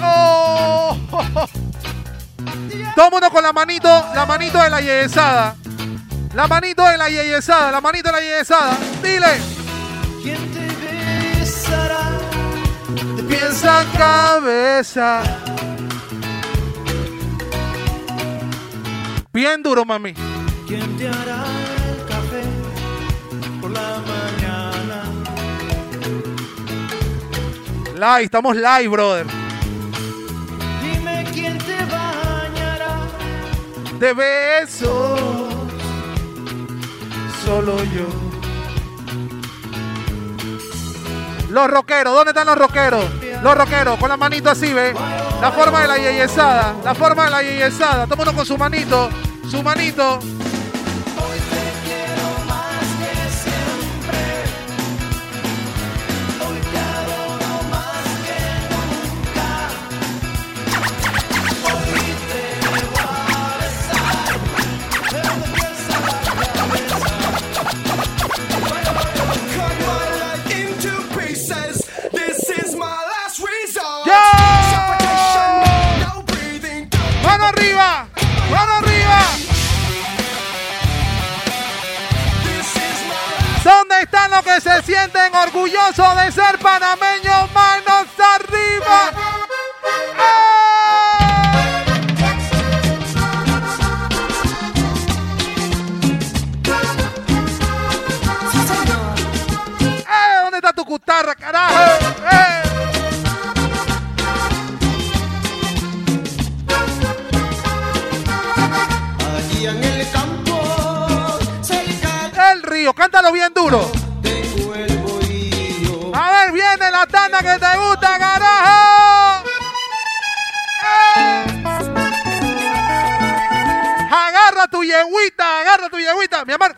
S3: ¡Oh! Todo el mundo con la manito, la manito de la yeyesada. La manito de la yeyesada, la manito de la yeyesada. Dile.
S25: ¿Quién te besará?
S3: De piensa cabeza. Bien duro, mami.
S25: ¿Quién te hará el café por la mañana?
S3: Live, estamos live, brother. De besos. Solo yo. Los rockeros, ¿dónde están los rockeros? Los rockeros, con la manito así, ¿ve? La forma de la yeyesada, la forma de la yeyesada. Todo uno con su manito, su manito. ¿Dónde están los que se sienten orgullosos de ser panameños? ¡Manos arriba! ¡Eh! ¿Dónde está tu cutarra, carajo? ¡Eh!
S26: Allí en el campo, cerca
S3: El río, cántalo bien duro. Que te gusta, carajo. ¡Eh! Agarra tu yeguita, agarra tu yeguita, mi amor.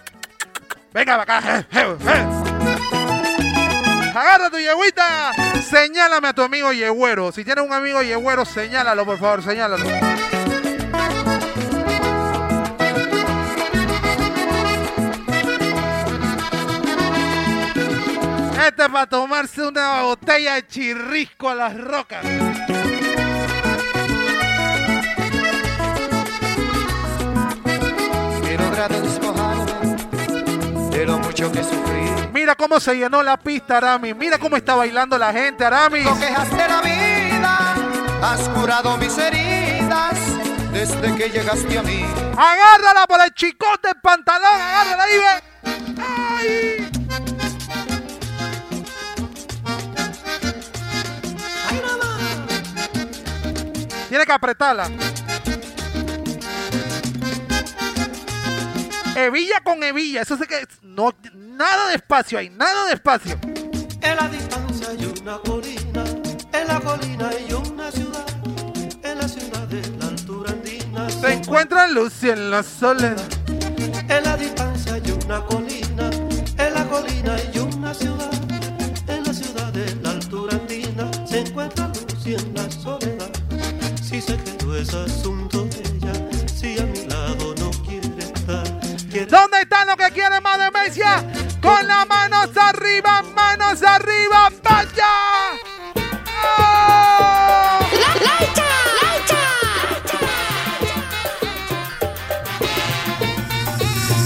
S3: Venga para acá. eh, eh. Agarra tu yeguita. Señálame a tu amigo yegüero. Si tienes un amigo yegüero, señálalo, por favor, señálalo. Este es para tomarse una botella de chirrisco a las rocas.
S27: De lo mucho que sufrí.
S3: Mira cómo se llenó la pista, Arami. Mira cómo está bailando la gente, Arami.
S27: No quejas de la vida, has curado mis heridas desde que llegaste a mí.
S3: Agárrala por el chicote del pantalón, agárrala ahí, ve. ¡Ay! Tiene que apretarla. Hebilla con hebilla. Eso sí que no nada de espacio ahí, nada de espacio.
S13: En la distancia hay una colina, en la colina hay una ciudad, en la ciudad de la altura andina.
S3: Se encuentra luz y en la soledad.
S13: En la distancia hay una colina,
S3: Con las manos arriba, manos arriba, vaya. ¡Oh!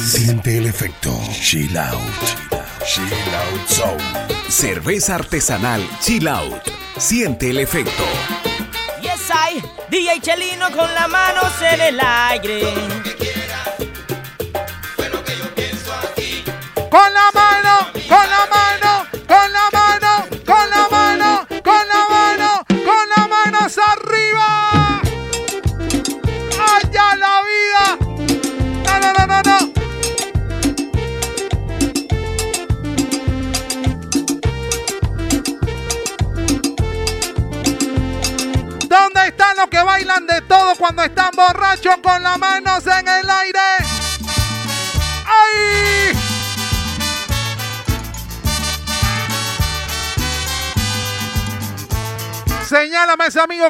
S1: Siente el efecto. Chill out. Chill out zone.
S2: Cerveza artesanal Chill Out. Siente el efecto.
S6: Yes, I, DJ Chelino con las manos en el aire.
S3: Con la mano, con la mano,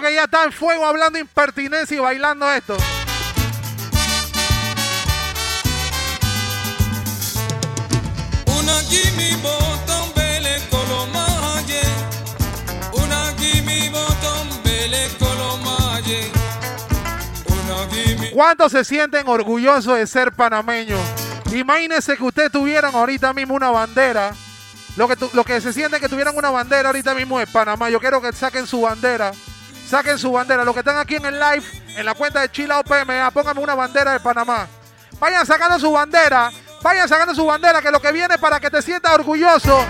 S3: Que ya está en fuego hablando impertinencia y bailando esto.
S26: Una gimme bele kolomaje. Una gimme bele kolomaje. Una gimme
S3: ¿Cuántos se sienten orgullosos de ser panameños? Imagínense que ustedes tuvieran ahorita mismo una bandera. Lo que, tu- lo que se sienten que tuvieran una bandera ahorita mismo de Panamá. Yo quiero que saquen su bandera. Saquen su bandera. Los que están aquí en el live, en la cuenta de Chilao PMA, pónganme una bandera de Panamá. Vayan sacando su bandera. Vayan sacando su bandera, que lo que viene para que te sientas orgulloso.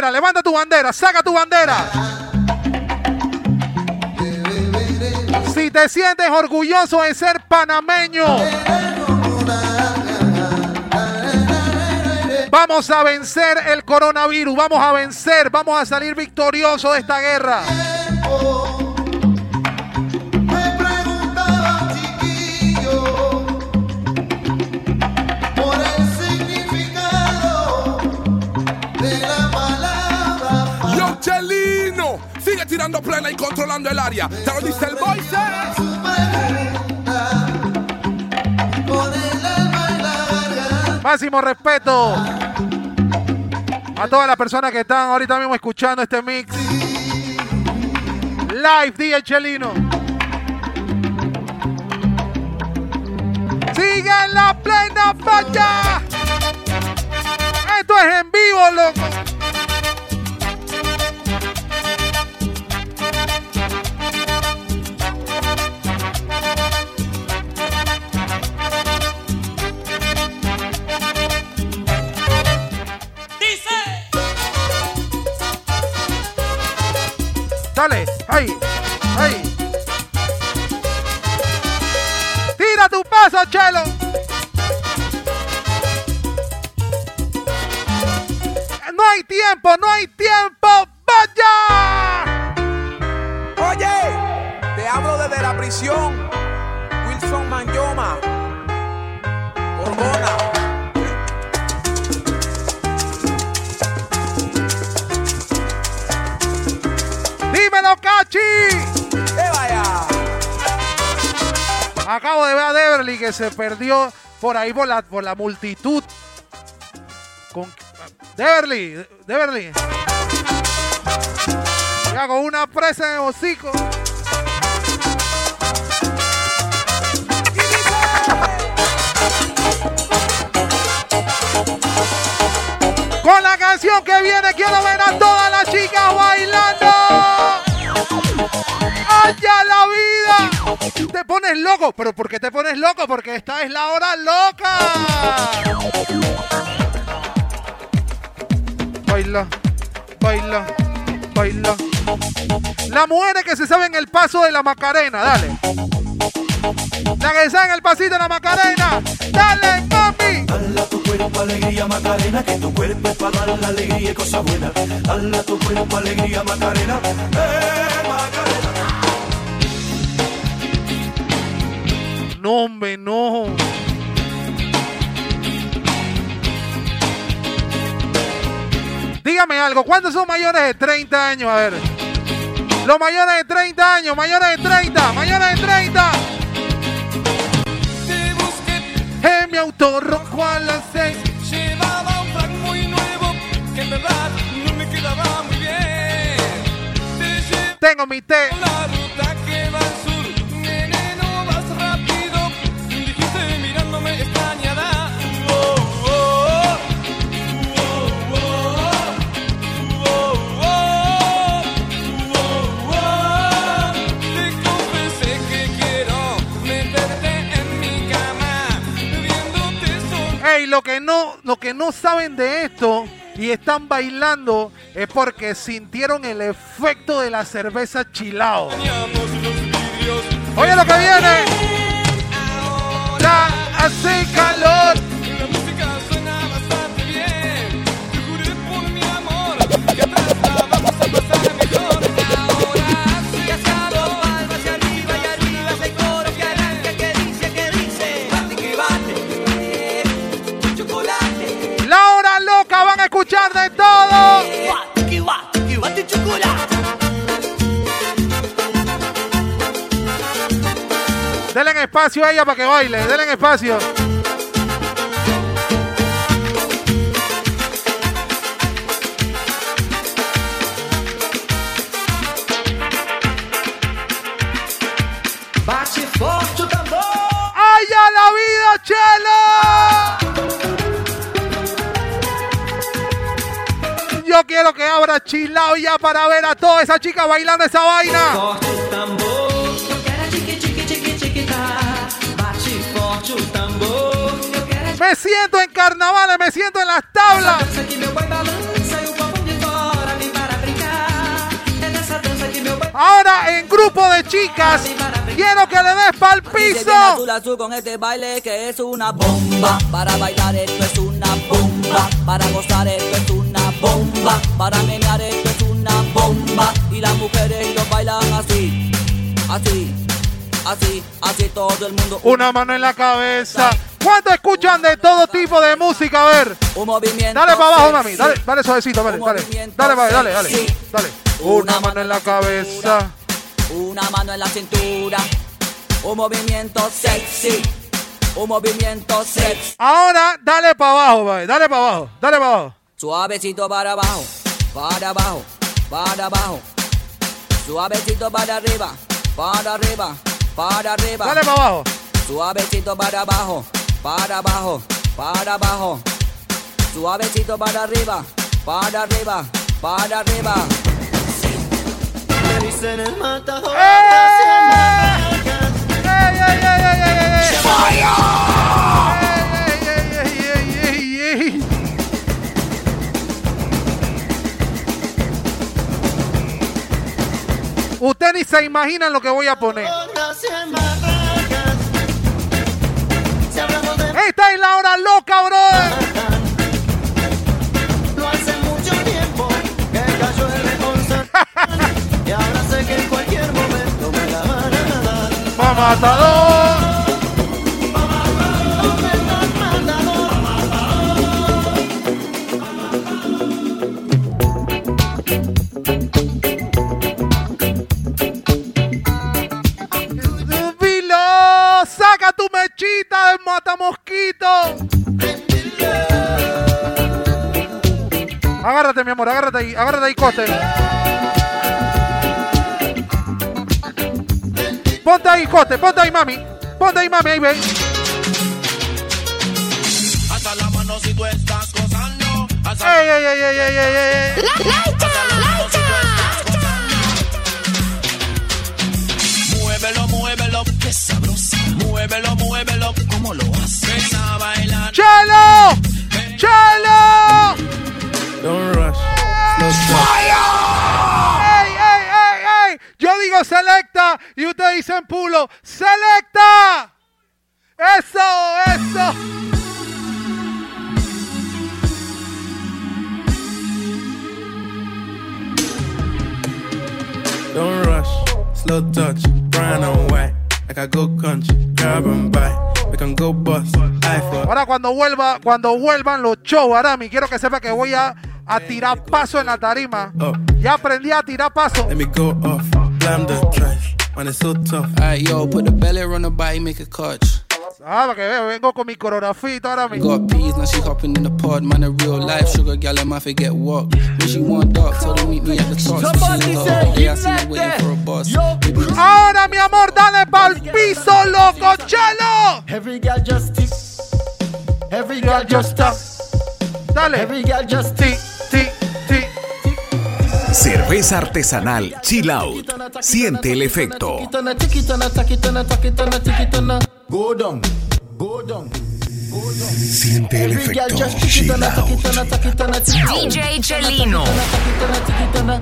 S3: Levanta tu bandera, saca tu bandera. Si te sientes orgulloso de ser panameño, vamos a vencer el coronavirus, vamos a vencer, vamos a salir victoriosos de esta guerra.
S10: Plena y controlando el área. Te lo dice el boy,
S3: Máximo respeto a todas las personas que están ahorita mismo escuchando este mix. Live, DJ Chelino. Sigue en la plena falla. Esto es en vivo, loco. Se perdió por ahí por la, por la multitud. Con... Deverly, Deverly. Y hago una presa en el hocico. Con la canción que viene quiero ver a todas las chicas bailando. Pones loco, pero ¿por qué te pones loco? Porque esta es la hora loca. Baila, baila, baila. Las mujeres que se saben el paso de la Macarena, dale. La que saben el pasito de la Macarena, dale, mami.
S28: Dale a tu cuerpo alegría Macarena, que tu cuerpo es para dar la alegría y cosas buenas. Dale a tu cuerpo alegría Macarena, eh Macarena.
S3: No, hombre, no. Dígame algo, ¿cuántos son mayores de 30 años? A ver. Los mayores de 30 años, mayores de 30, mayores de 30. En mi auto rojo a las 6.
S5: Llevaba un frac muy nuevo que en verdad no me quedaba muy bien.
S3: Tengo mi té. Lo que no, lo que no saben de esto y están bailando es porque sintieron el efecto de la cerveza chilao. Oye lo que viene. Ya hace calor. Denle espacio a ella para que baile. Denle espacio. Yo quiero que abra chilao ya para ver a toda esa chica bailando esa vaina. Me siento en carnavales, me siento en las tablas. Ahora en grupo de chicas, quiero que le des pa'l piso.
S29: Con este baile que es una bomba. Para bailar esto es una bomba. Para gozar esto es una bomba. Para menear esto es una bomba. Y las mujeres lo bailan así, así, así, así todo el mundo.
S3: Una mano en la cabeza. ¿Cuánto escuchan de todo tipo de música? A ver.
S29: Un movimiento.
S3: Dale para abajo, mami. Dale, dale suavecito, dale, dale. Dale, dale, dale, dale. Dale. Una mano en la cabeza.
S29: Una mano en la cintura. Un movimiento sexy. Un movimiento sexy.
S3: Ahora dale para abajo, baby. Dale para abajo. Dale para abajo.
S29: Suavecito para abajo, para abajo, para abajo. Suavecito para arriba, para arriba, para arriba.
S3: Dale para abajo.
S29: Suavecito para abajo, para abajo, para abajo. Suavecito para arriba, para arriba, para arriba.
S12: Me dicen el matador.
S3: Se imaginan lo que voy a poner. Esta es la hora loca, brother.
S12: No hace mucho tiempo que cayó el león y ahora sé que en cualquier momento me la van a dar.
S3: Va Ponte ahí, coste, ponte ahí, mami. Ponte ahí, mami, ahí ven.
S30: Hasta la mano si tú estás gozando.
S3: Ey, ey, ey, ey, ey, ey, ey.
S30: Muévelo, muévelo, qué sabrosa. Muévelo, muévelo, ¿cómo lo haces? Ven a bailar.
S3: ¡Chelo! ¡Chelo! Dicen pulo. ¡Selecta! ¡Eso, eso!
S5: Don't rush. Slow touch. Brown and white. Like I go country. Grab and buy. We can go bust.
S3: Ahora cuando vuelva, cuando vuelvan los shows, Arami, quiero que sepa que voy a, a tirar paso en la tarima.
S5: Oh.
S3: Ya aprendí a tirar paso.
S5: Let me go off. Blam. Man, it's so tough.
S31: Alright, yo, put the belly on the body, make a catch.
S3: Ah, para que eh, vea, eh, vengo con mi coreografía y todo ahora mismo.
S31: Got peas, now she hopping in the pod. Man, a real life sugar gal, I might forget what. When she want dark, tell her meet me at the top.
S30: Somebody
S31: She
S30: say,
S31: like, yeah, I
S30: "Give
S31: see
S30: that
S31: you waiting
S30: there."
S31: for a bus.
S3: Ahora, mi amor, dale pa'l piso, loco, chelo.
S12: Every girl just tick. Every girl just stop.
S3: Dale.
S12: Every girl just
S3: tick, tick, tick.
S32: Cerveza artesanal Chill Out. Siente el efecto.
S1: Siente el efecto. Chill out.
S2: DJ Chelino.
S12: Takitana,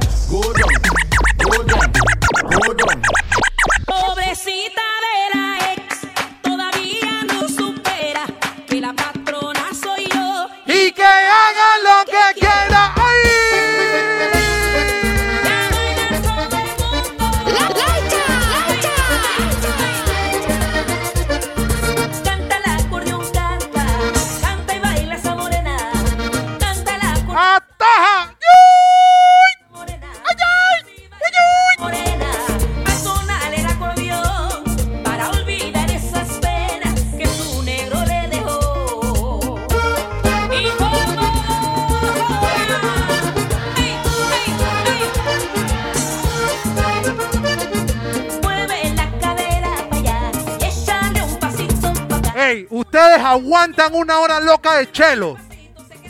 S3: aguantan una hora loca de chelo.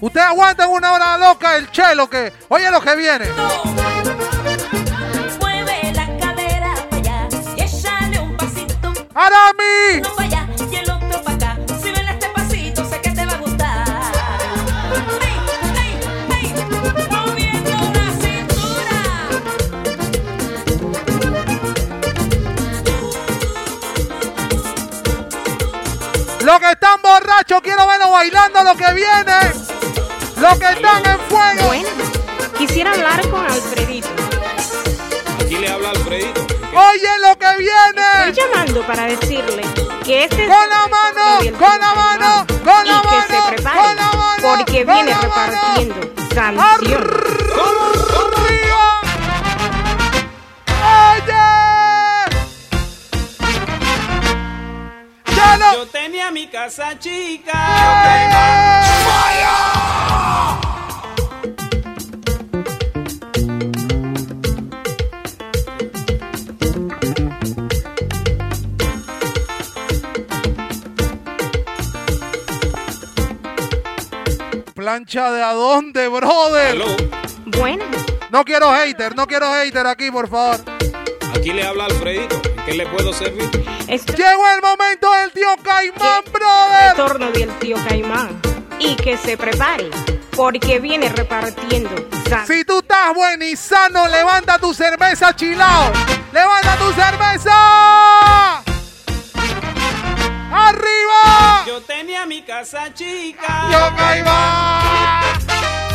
S3: Ustedes aguantan una hora loca del chelo que. Oye lo que viene. Que viene. Lo que están en fuego.
S33: Bueno, quisiera hablar con Alfredito.
S5: Aquí le habla Alfredito.
S3: Oye lo que viene.
S33: Estoy llamando para decirle que este
S3: Con la mano, con la mano, con la
S33: y que se
S3: mano,
S33: prepare
S3: con la mano,
S33: porque
S3: con
S33: viene
S3: la mano.
S33: repartiendo sanción.
S3: ¡Oye! ¡Ya
S5: Yo tenía mi casa chica.
S3: Plancha de a dónde, brother.
S33: Bueno.
S3: No quiero hater, no quiero hater aquí, por favor.
S5: Aquí le habla Alfredito. ¿En qué le puedo servir?
S3: Llegó el momento del tío Caimán, brother.
S33: Retorno del tío Caimán. Y que se prepare porque viene repartiendo sanción.
S3: Si tú estás buen y sano, levanta tu cerveza, chilao. Levanta tu cerveza. ¡Arriba!
S5: Yo mi casa chica.
S3: Yo Caimán.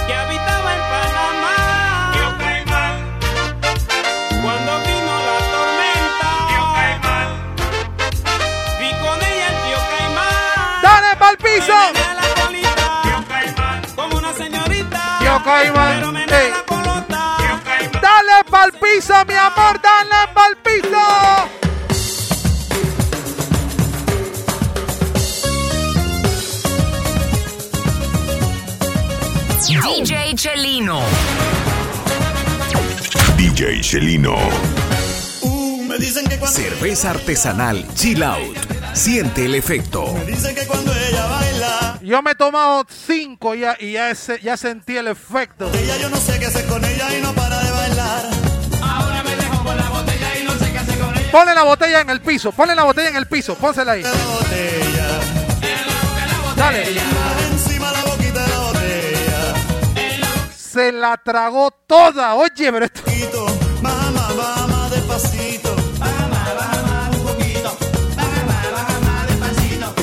S5: Que habitaba en Panamá. Yo Caimán. Cuando vino la tormenta. Yo Caimán. Vi con ella el tío Caimán.
S3: ¡Dale pa'l piso!
S5: Me. Tío Caimán. Como una señorita.
S3: Tío Caimán.
S5: Pero menea
S3: Ey.
S5: la Caimán.
S3: Dale pa'l piso, mi amor, dale pa'l piso.
S2: DJ Chelino.
S1: DJ Chelino.
S28: Me dicen que cuando
S2: Cerveza artesanal Chill Out. Siente el efecto.
S28: dicen que cuando ella baila,
S3: Yo me he tomado cinco ya, y ya, ese- ya sentí el efecto.
S28: ella yo no sé qué hacer con ella y no para de bailar. Ahora me dejo con la botella y no sé qué hacer con ella.
S3: Ponle la botella en el piso, ponle la botella en el piso, pónsela ahí. Dale.
S28: Encima la
S3: Se la tragó toda. Oye, pero esto.
S28: Baja más despacito. Baja más un poquito. Baja más despacito.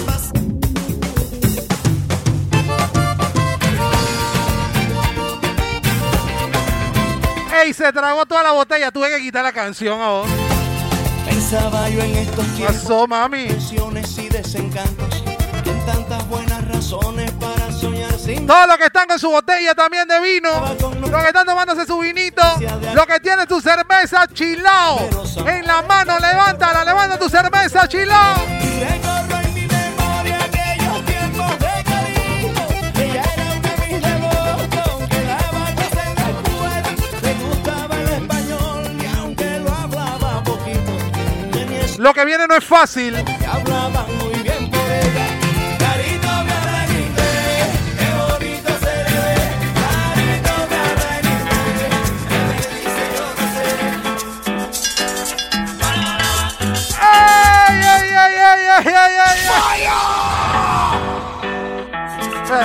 S3: ¡Ey! Se tragó toda la botella. Tuve que quitar la canción ahora.
S28: Pensaba yo en estos tiempos.
S3: Pasó, mami.
S28: Tensiones y desencantos.
S3: Todos los que están con su botella también de vino, los que están tomándose su vinito, los que tienen tu cerveza chilao en la mano, levántala, levanta tu cerveza chilao.
S28: Recorro en mi memoria aquellos tiempos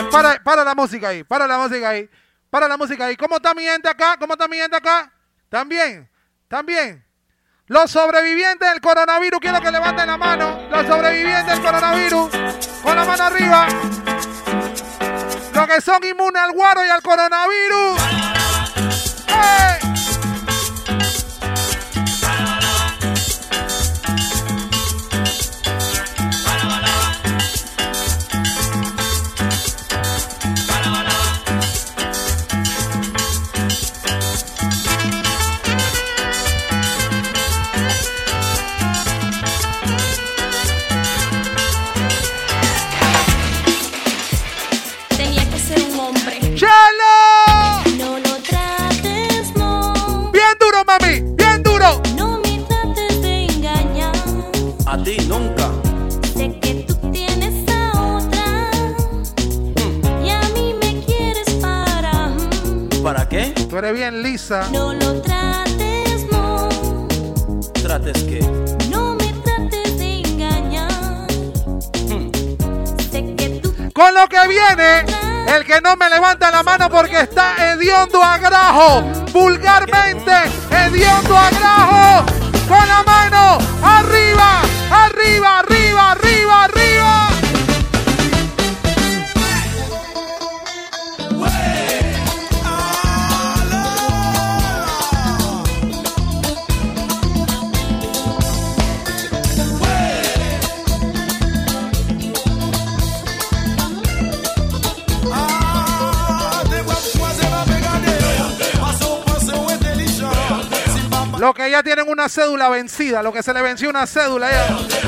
S3: Para, para la música ahí, para la música ahí, para la música ahí. ¿Cómo está mi gente acá? ¿Cómo está mi gente acá? ¿También? ¿También? Los sobrevivientes del coronavirus, quiero que levanten la mano. Los sobrevivientes del coronavirus, con la mano arriba. Los que son inmunes al guaro y al coronavirus. ¡Ey!
S19: Tú
S3: eres bien lisa.
S19: No lo trates, no.
S5: Trates que.
S19: No me trates de engañar. Sé que tú
S3: Con lo que viene, el que no me levanta la mano porque está hediondo a grajo. Vulgarmente, hediondo a grajo. Con la mano arriba, arriba, arriba, arriba, arriba. Los que ya tienen una cédula vencida, los que se le venció una cédula ya.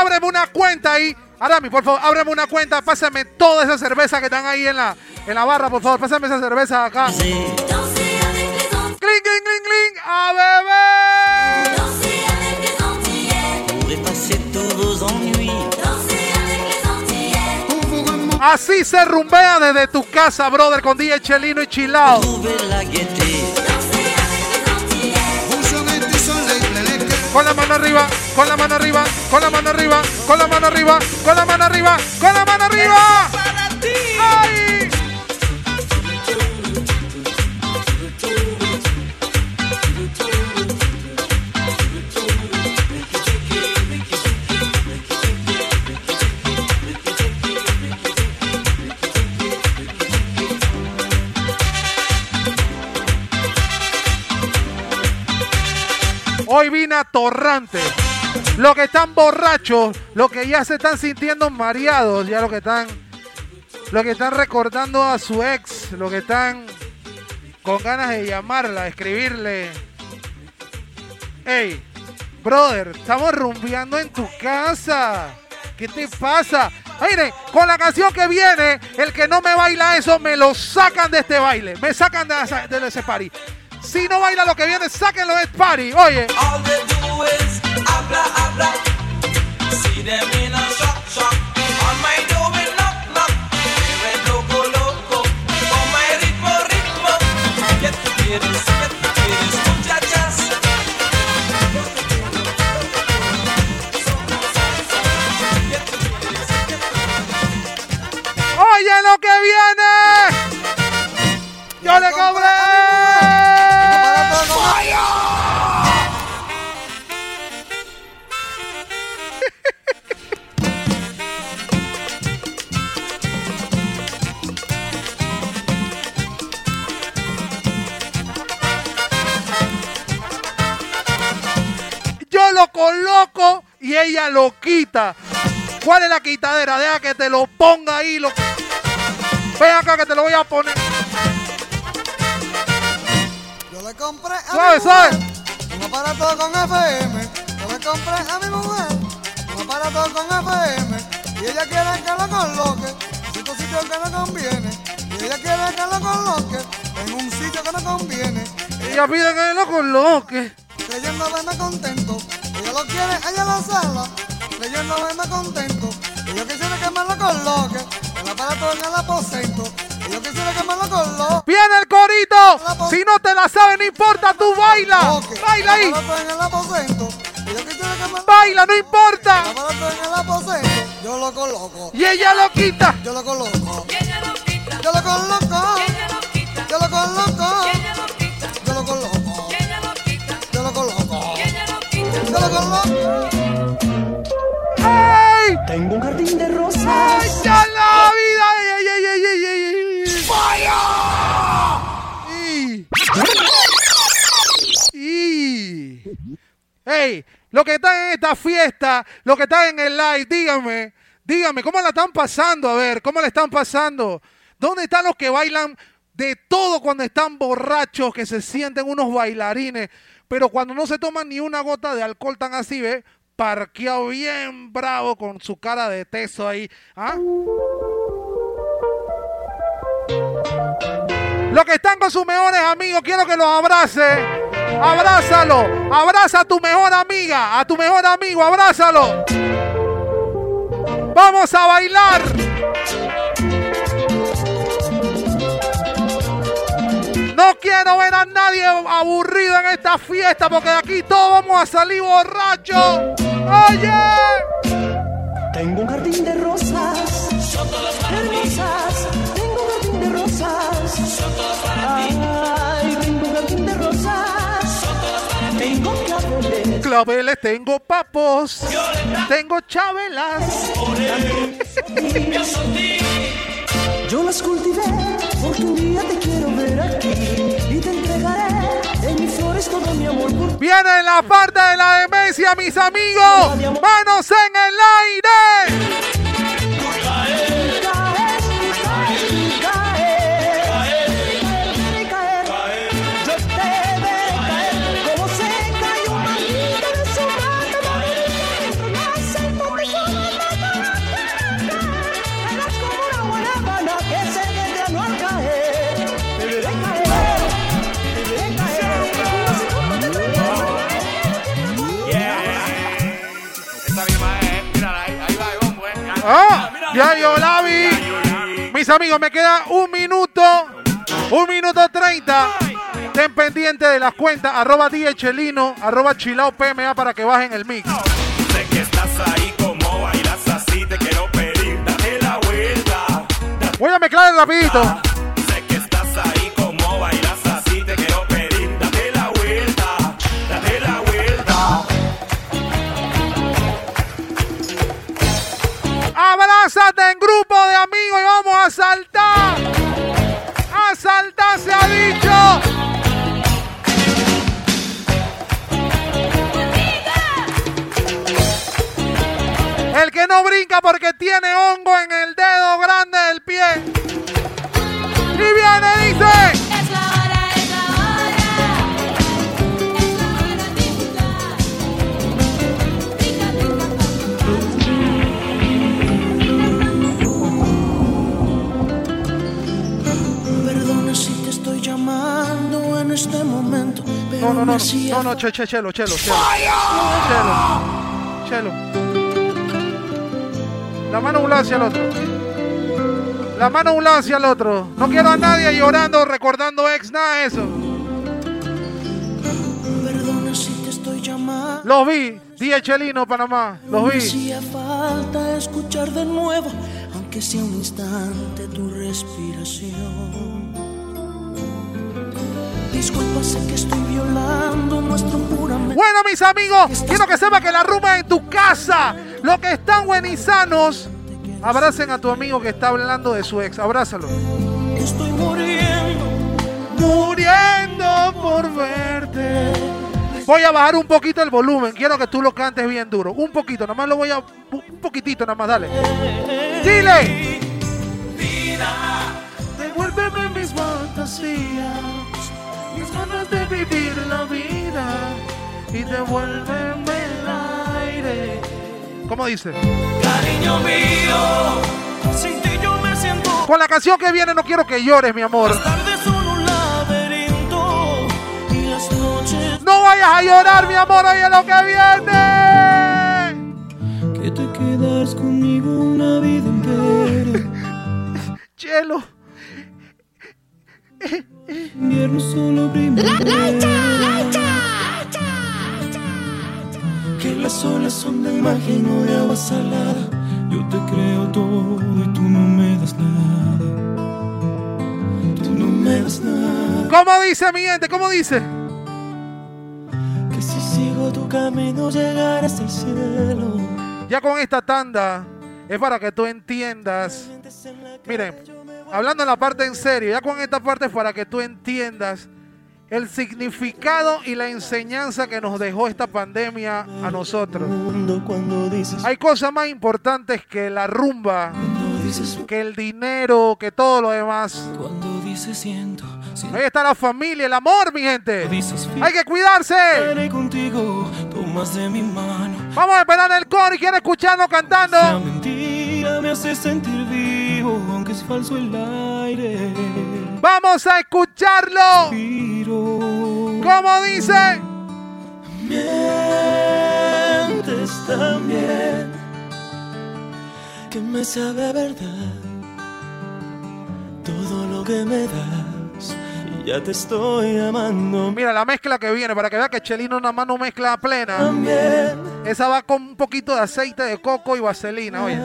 S3: Ábreme una cuenta ahí. Arami, por favor, ábreme una cuenta. Pásame toda esa cerveza que están ahí en la, en la barra, por favor. Pásame esa cerveza acá. Cling, cling, cling, cling. ¡A beber! Así se rumbea desde tu casa, brother, con DJ Chelino y Chilao. Con la mano arriba, con la mano arriba, con la mano arriba, con la mano arriba, con la mano arriba, con la mano arriba. Hoy vine a Torrante. Los que están borrachos, los que ya se están sintiendo mareados, ya los que están, los que están recordando a su ex, los que están con ganas de llamarla, escribirle. Hey, brother, estamos rumbeando en tu casa. ¿Qué te pasa? Miren, con la canción que viene, el que no me baila eso, me lo sacan de este baile. Me sacan de, de ese party. Si no baila lo que viene, sáquenlo de party. Oye.
S28: All they do is habla, habla. See them in a shock, shock. On my door we knock, knock. Viven loco, loco. Con my ritmo, ritmo. ¿Qué tú quieres? ¿Qué tú quieres, muchachas?
S3: Oye lo que viene. Yo le cobré. Lo coloco y ella lo quita. ¿Cuál es la quitadera? Deja que te lo ponga ahí. Lo... Ven acá que te lo voy a poner.
S34: Yo le compré a
S3: Suave,
S34: mi mujer un aparato con FM. Yo le compré a mi mujer un aparato con FM. Y ella quiere que lo coloque en un sitio que no conviene. Y ella quiere que lo coloque en un sitio que no conviene.
S3: Ella pide que lo coloque.
S34: Creyendo verme contento. Ella lo allá en la sala. Creyendo verme contento. Y yo quisiera que me lo coloque. El aparato en el aposento. Y yo quisiera que me lo coloque.
S3: ¡Viene el corito! Si no te la sabes, no importa, tú baila. Baila ahí.
S34: El aparato en el aposento. Y yo quisiera que me
S3: Baila, no importa.
S34: El aparato en el aposento. Yo lo coloco.
S3: Y ella lo quita.
S34: Yo lo coloco. Yo lo coloco. Yo lo coloco.
S28: Tengo un jardín de rosas.
S3: ¡Ay, ya la vida! ¡Ay, ay, ay, ay, ay, ay! ¡Y! ¡Y! ¡Ey! Los que están en esta fiesta, los que están en el live, díganme, díganme, ¿cómo la están pasando? A ver, ¿cómo la están pasando? ¿Dónde están los que bailan de todo cuando están borrachos, que se sienten unos bailarines, pero cuando no se toman ni una gota de alcohol tan así, ¿ve? Parqueado bien bravo con su cara de teso ahí. ¿Ah? Los que están con sus mejores amigos, quiero que los abrace. Abrázalo. Abraza a tu mejor amiga, a tu mejor amigo, abrázalo. Vamos a bailar. No quiero ver a nadie aburrido en esta fiesta porque de aquí todos vamos a salir borrachos. Oye.
S28: Tengo un jardín de rosas. Son todas para rosas. Tengo un jardín de rosas. Son todas para ti. Ay, tengo un jardín de rosas. Son todas
S3: claveles, tengo papos, tengo chabelas.
S15: Yo las cultivé, porque un día te quiero ver aquí y te entregaré en mis flores todo mi amor por
S3: Viene la parte de la demencia, mis amigos. Manos en el aire.
S35: Esa misma es, mírala ahí, ahí va, Ivonne, pues.
S3: Ah, ya yo la vi. Mis amigos, me queda un minuto, un minuto treinta. Ten pendiente de las cuentas, arroba Chelino, arroba Chilao PMA para que bajen el mix.
S36: Sé que estás ahí como bailas así, te quiero pedir, date la vuelta.
S3: Voy a mezclar rapidito. Abrázate en grupo de amigos y vamos a saltar. A saltar se ha dicho. El que no brinca porque tiene hongo en el dedo grande del pie. Y viene, dice.
S15: Este momento pero
S3: No, no, no, no, no, che, che, chelo, chelo, chelo. Chelo. Chelo. La mano a un lado hacia el otro. La mano a un lado hacia el otro. No quiero a nadie llorando, recordando ex, nada de eso.
S15: Perdona si te estoy llamando
S3: Los vi, DJ Chelino, Panamá. Los vi.
S15: hacía falta escuchar de nuevo, aunque sea un instante, tu respiración. Disculpa, sé que estoy violando nuestro juramento.
S3: Bueno, mis amigos, quiero que sepa que la rumba en tu casa. Los que están buenizanos, abracen a tu amigo que está hablando de su ex. Abrázalo.
S15: Estoy muriendo,
S3: muriendo por verte. Voy a bajar un poquito el volumen. Quiero que tú lo cantes bien duro. Un poquito, nada más lo voy a. Un poquitito, nada más, dale. Dile. Devuélveme mis fantasías, ganas de vivir la vida y devuélveme el aire. ¿Cómo dice?
S15: cariño mío. Sin ti yo me siento
S3: Con la canción que viene no quiero que llores, mi amor.
S15: tardes son un laberinto y las noches
S3: No vayas a llorar, mi amor, oye lo que viene.
S15: que te quedas conmigo una vida entera.
S3: Chelo.
S15: Son de magia y no de agua salada. Yo te creo todo y tú no me das nada. Tú no me das nada.
S3: ¿Cómo dice mi gente? ¿Cómo dice?
S15: Que si sigo tu camino llegarás al cielo.
S3: Ya con esta tanda es para que tú entiendas. Miren, hablando en la parte en serio, ya con esta parte es para que tú entiendas el significado y la enseñanza que nos dejó esta pandemia a nosotros. Hay cosas más importantes que la rumba, que el dinero, que todo lo demás. Ahí está la familia, el amor, mi gente. Hay que cuidarse. Vamos a esperar el coro y quiero escucharnos cantando.
S15: Mentira me hace sentir vivo, aunque es falso el aire.
S3: Vamos a escucharlo. ¿Cómo dice?
S15: Mientes también, que me sabe verdad todo lo que me das. Y ya te estoy amando.
S3: Mira la mezcla que viene para que vea que Chelino nada más no mezcla plena. Esa va con un poquito de aceite de coco y vaselina, oye.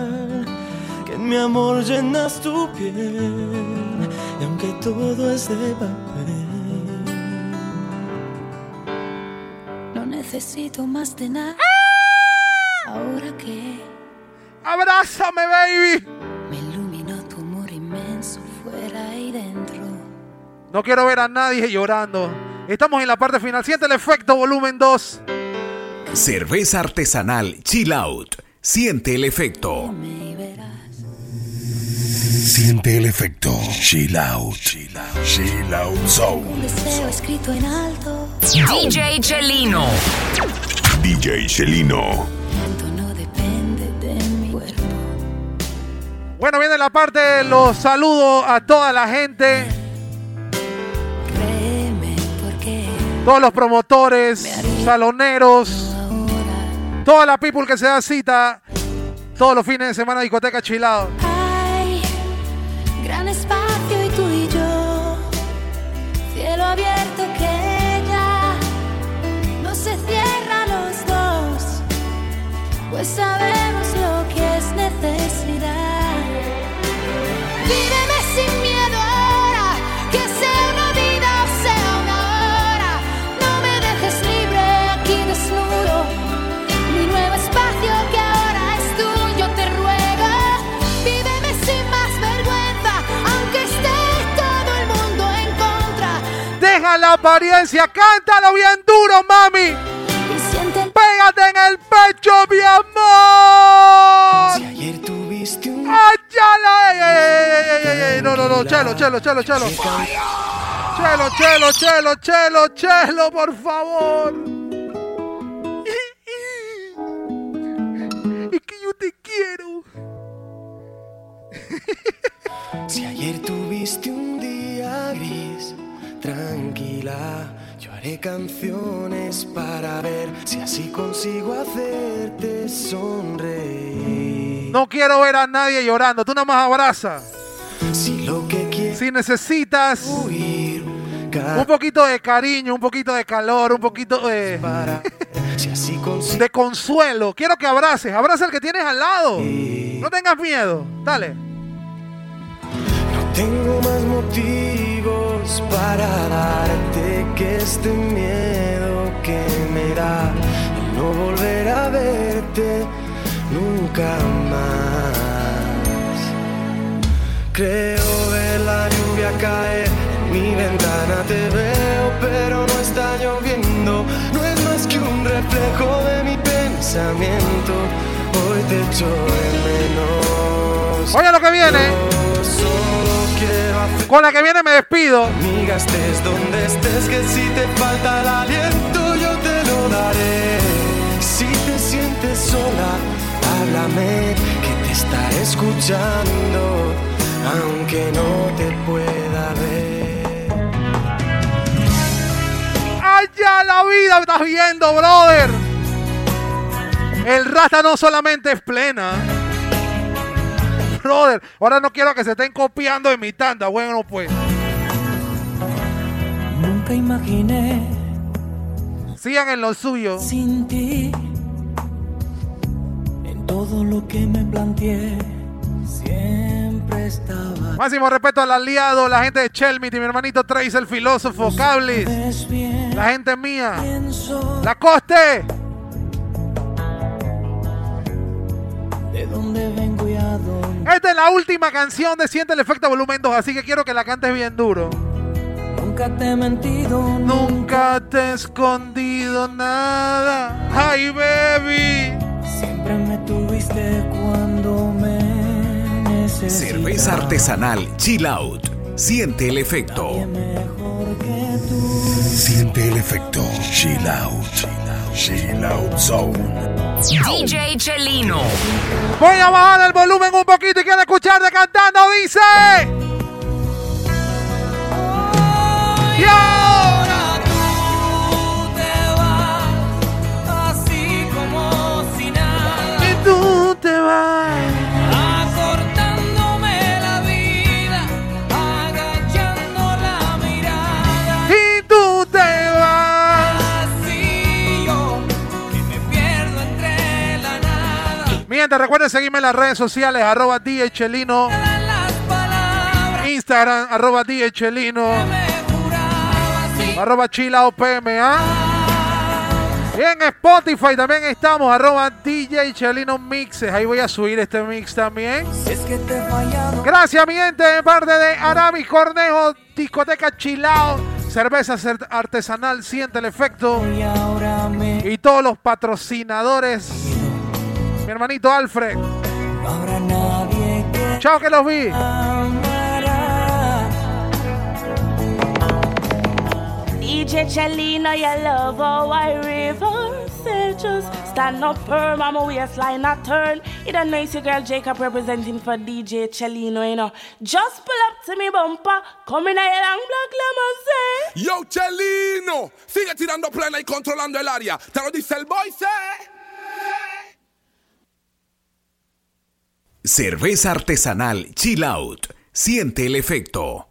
S15: Que en mi amor llenas tu piel. Aunque todo es de papel.
S12: necesito más de nada. Ahora que
S3: Abrázame, baby.
S12: me iluminó tu amor inmenso fuera y dentro.
S3: No quiero ver a nadie llorando. Estamos en la parte final. Siente el efecto volumen 2.
S2: Cerveza artesanal Chill Out. Siente el efecto.
S1: Siente el efecto. Chill out. Chill out. Chill out
S12: Un deseo escrito en alto.
S2: DJ
S12: Chelino.
S1: DJ Chelino.
S12: No depende de mi cuerpo.
S3: Bueno, viene la parte. Los saludo a toda la gente.
S12: Créeme porque
S3: Todos los promotores, saloneros, toda la people que se da cita todos los fines de semana discoteca chilado.
S12: Gran espacio y tú y yo. Cielo abierto que ya no se cierra los dos. Pues sabemos
S3: cántalo bien duro, mami. Pégate en el pecho, mi amor.
S37: Si ayer tuviste un
S3: ¡Ayala! ¡Ey, ey, ey, ey, ey, ey! No, no, no, chelo, chelo, chelo, chelo. Chelo, chelo, chelo, chelo, chelo, por favor. Es que yo te quiero.
S37: Si ayer tuviste un día gris, tranquila, yo haré canciones para ver si así consigo hacerte sonreír.
S3: No quiero ver a nadie llorando. Tú nada más abraza.
S37: Si lo que quieres
S3: Si necesitas un poquito de cariño, un poquito de calor, un poquito de,
S37: si así consigo
S3: de consuelo, quiero que abraces. Abraza al que tienes al lado. No tengas miedo. Dale.
S37: Tengo más para darte que este miedo que me da no volver a verte nunca más. Creo ver la lluvia caer en mi ventana, te veo, pero no está lloviendo. No es más que un reflejo de mi pensamiento. Hoy te echo de menos.
S3: Oye lo que viene. Con la que viene me despido.
S37: Amiga, estés donde estés, que si te falta el aliento yo te lo daré. Si te sientes sola, háblame, que te estaré escuchando, aunque no te pueda ver.
S3: ¡Allá la vida! ¿Estás viendo, brother? El rasta no solamente es plena. Brother, ahora no quiero que se estén copiando de mi tanda. Bueno, pues.
S28: Nunca imaginé
S3: Sigan en lo suyo.
S28: sin ti en todo lo que me planteé. Siempre estaba.
S3: Máximo respeto al aliado, la gente de Chelmit y mi hermanito Trace, el filósofo, Cablis. La gente mía. La Coste.
S28: De dónde
S3: Esta es la última canción de Siente el Efecto Volumen 2, así que quiero que la cantes bien duro.
S28: Nunca te he mentido.
S3: Nunca te he escondido nada. Ay, baby.
S28: Siempre me tuviste cuando me necesitabas.
S2: Cerveza artesanal Chill Out. Siente el efecto.
S1: Siente el efecto. Chill out. Chill out zone.
S32: DJ Chelino.
S3: Voy a bajar el volumen un poquito y quiero escucharte cantando. Dice. Ahora recuerden seguirme en las redes sociales, arroba DHLino. Instagram, arroba DHLino. Arroba Chilao PMA. Y en Spotify también estamos, arroba DJ Chelino Mixes. Ahí voy a subir este mix también. Gracias, mi gente, de parte de Aramis Cornejo, discoteca Chilao, cerveza cer- artesanal, siente el efecto. Y todos los patrocinadores. Mi hermanito Alfred. Chao, que los vi.
S12: DJ Chelina, you love how I reverse it. Just stand up firm, I'm a waistline, I turn. It a nice girl Jacob representing for DJ Chelino, you know. Just pull up to me bumper, come in a long black lemon say.
S10: Yo, Chelino, sigue tirando plena y controlando el área. Te lo dice el boy, ¿sí?
S2: Cerveza artesanal Chill Out. Siente el efecto.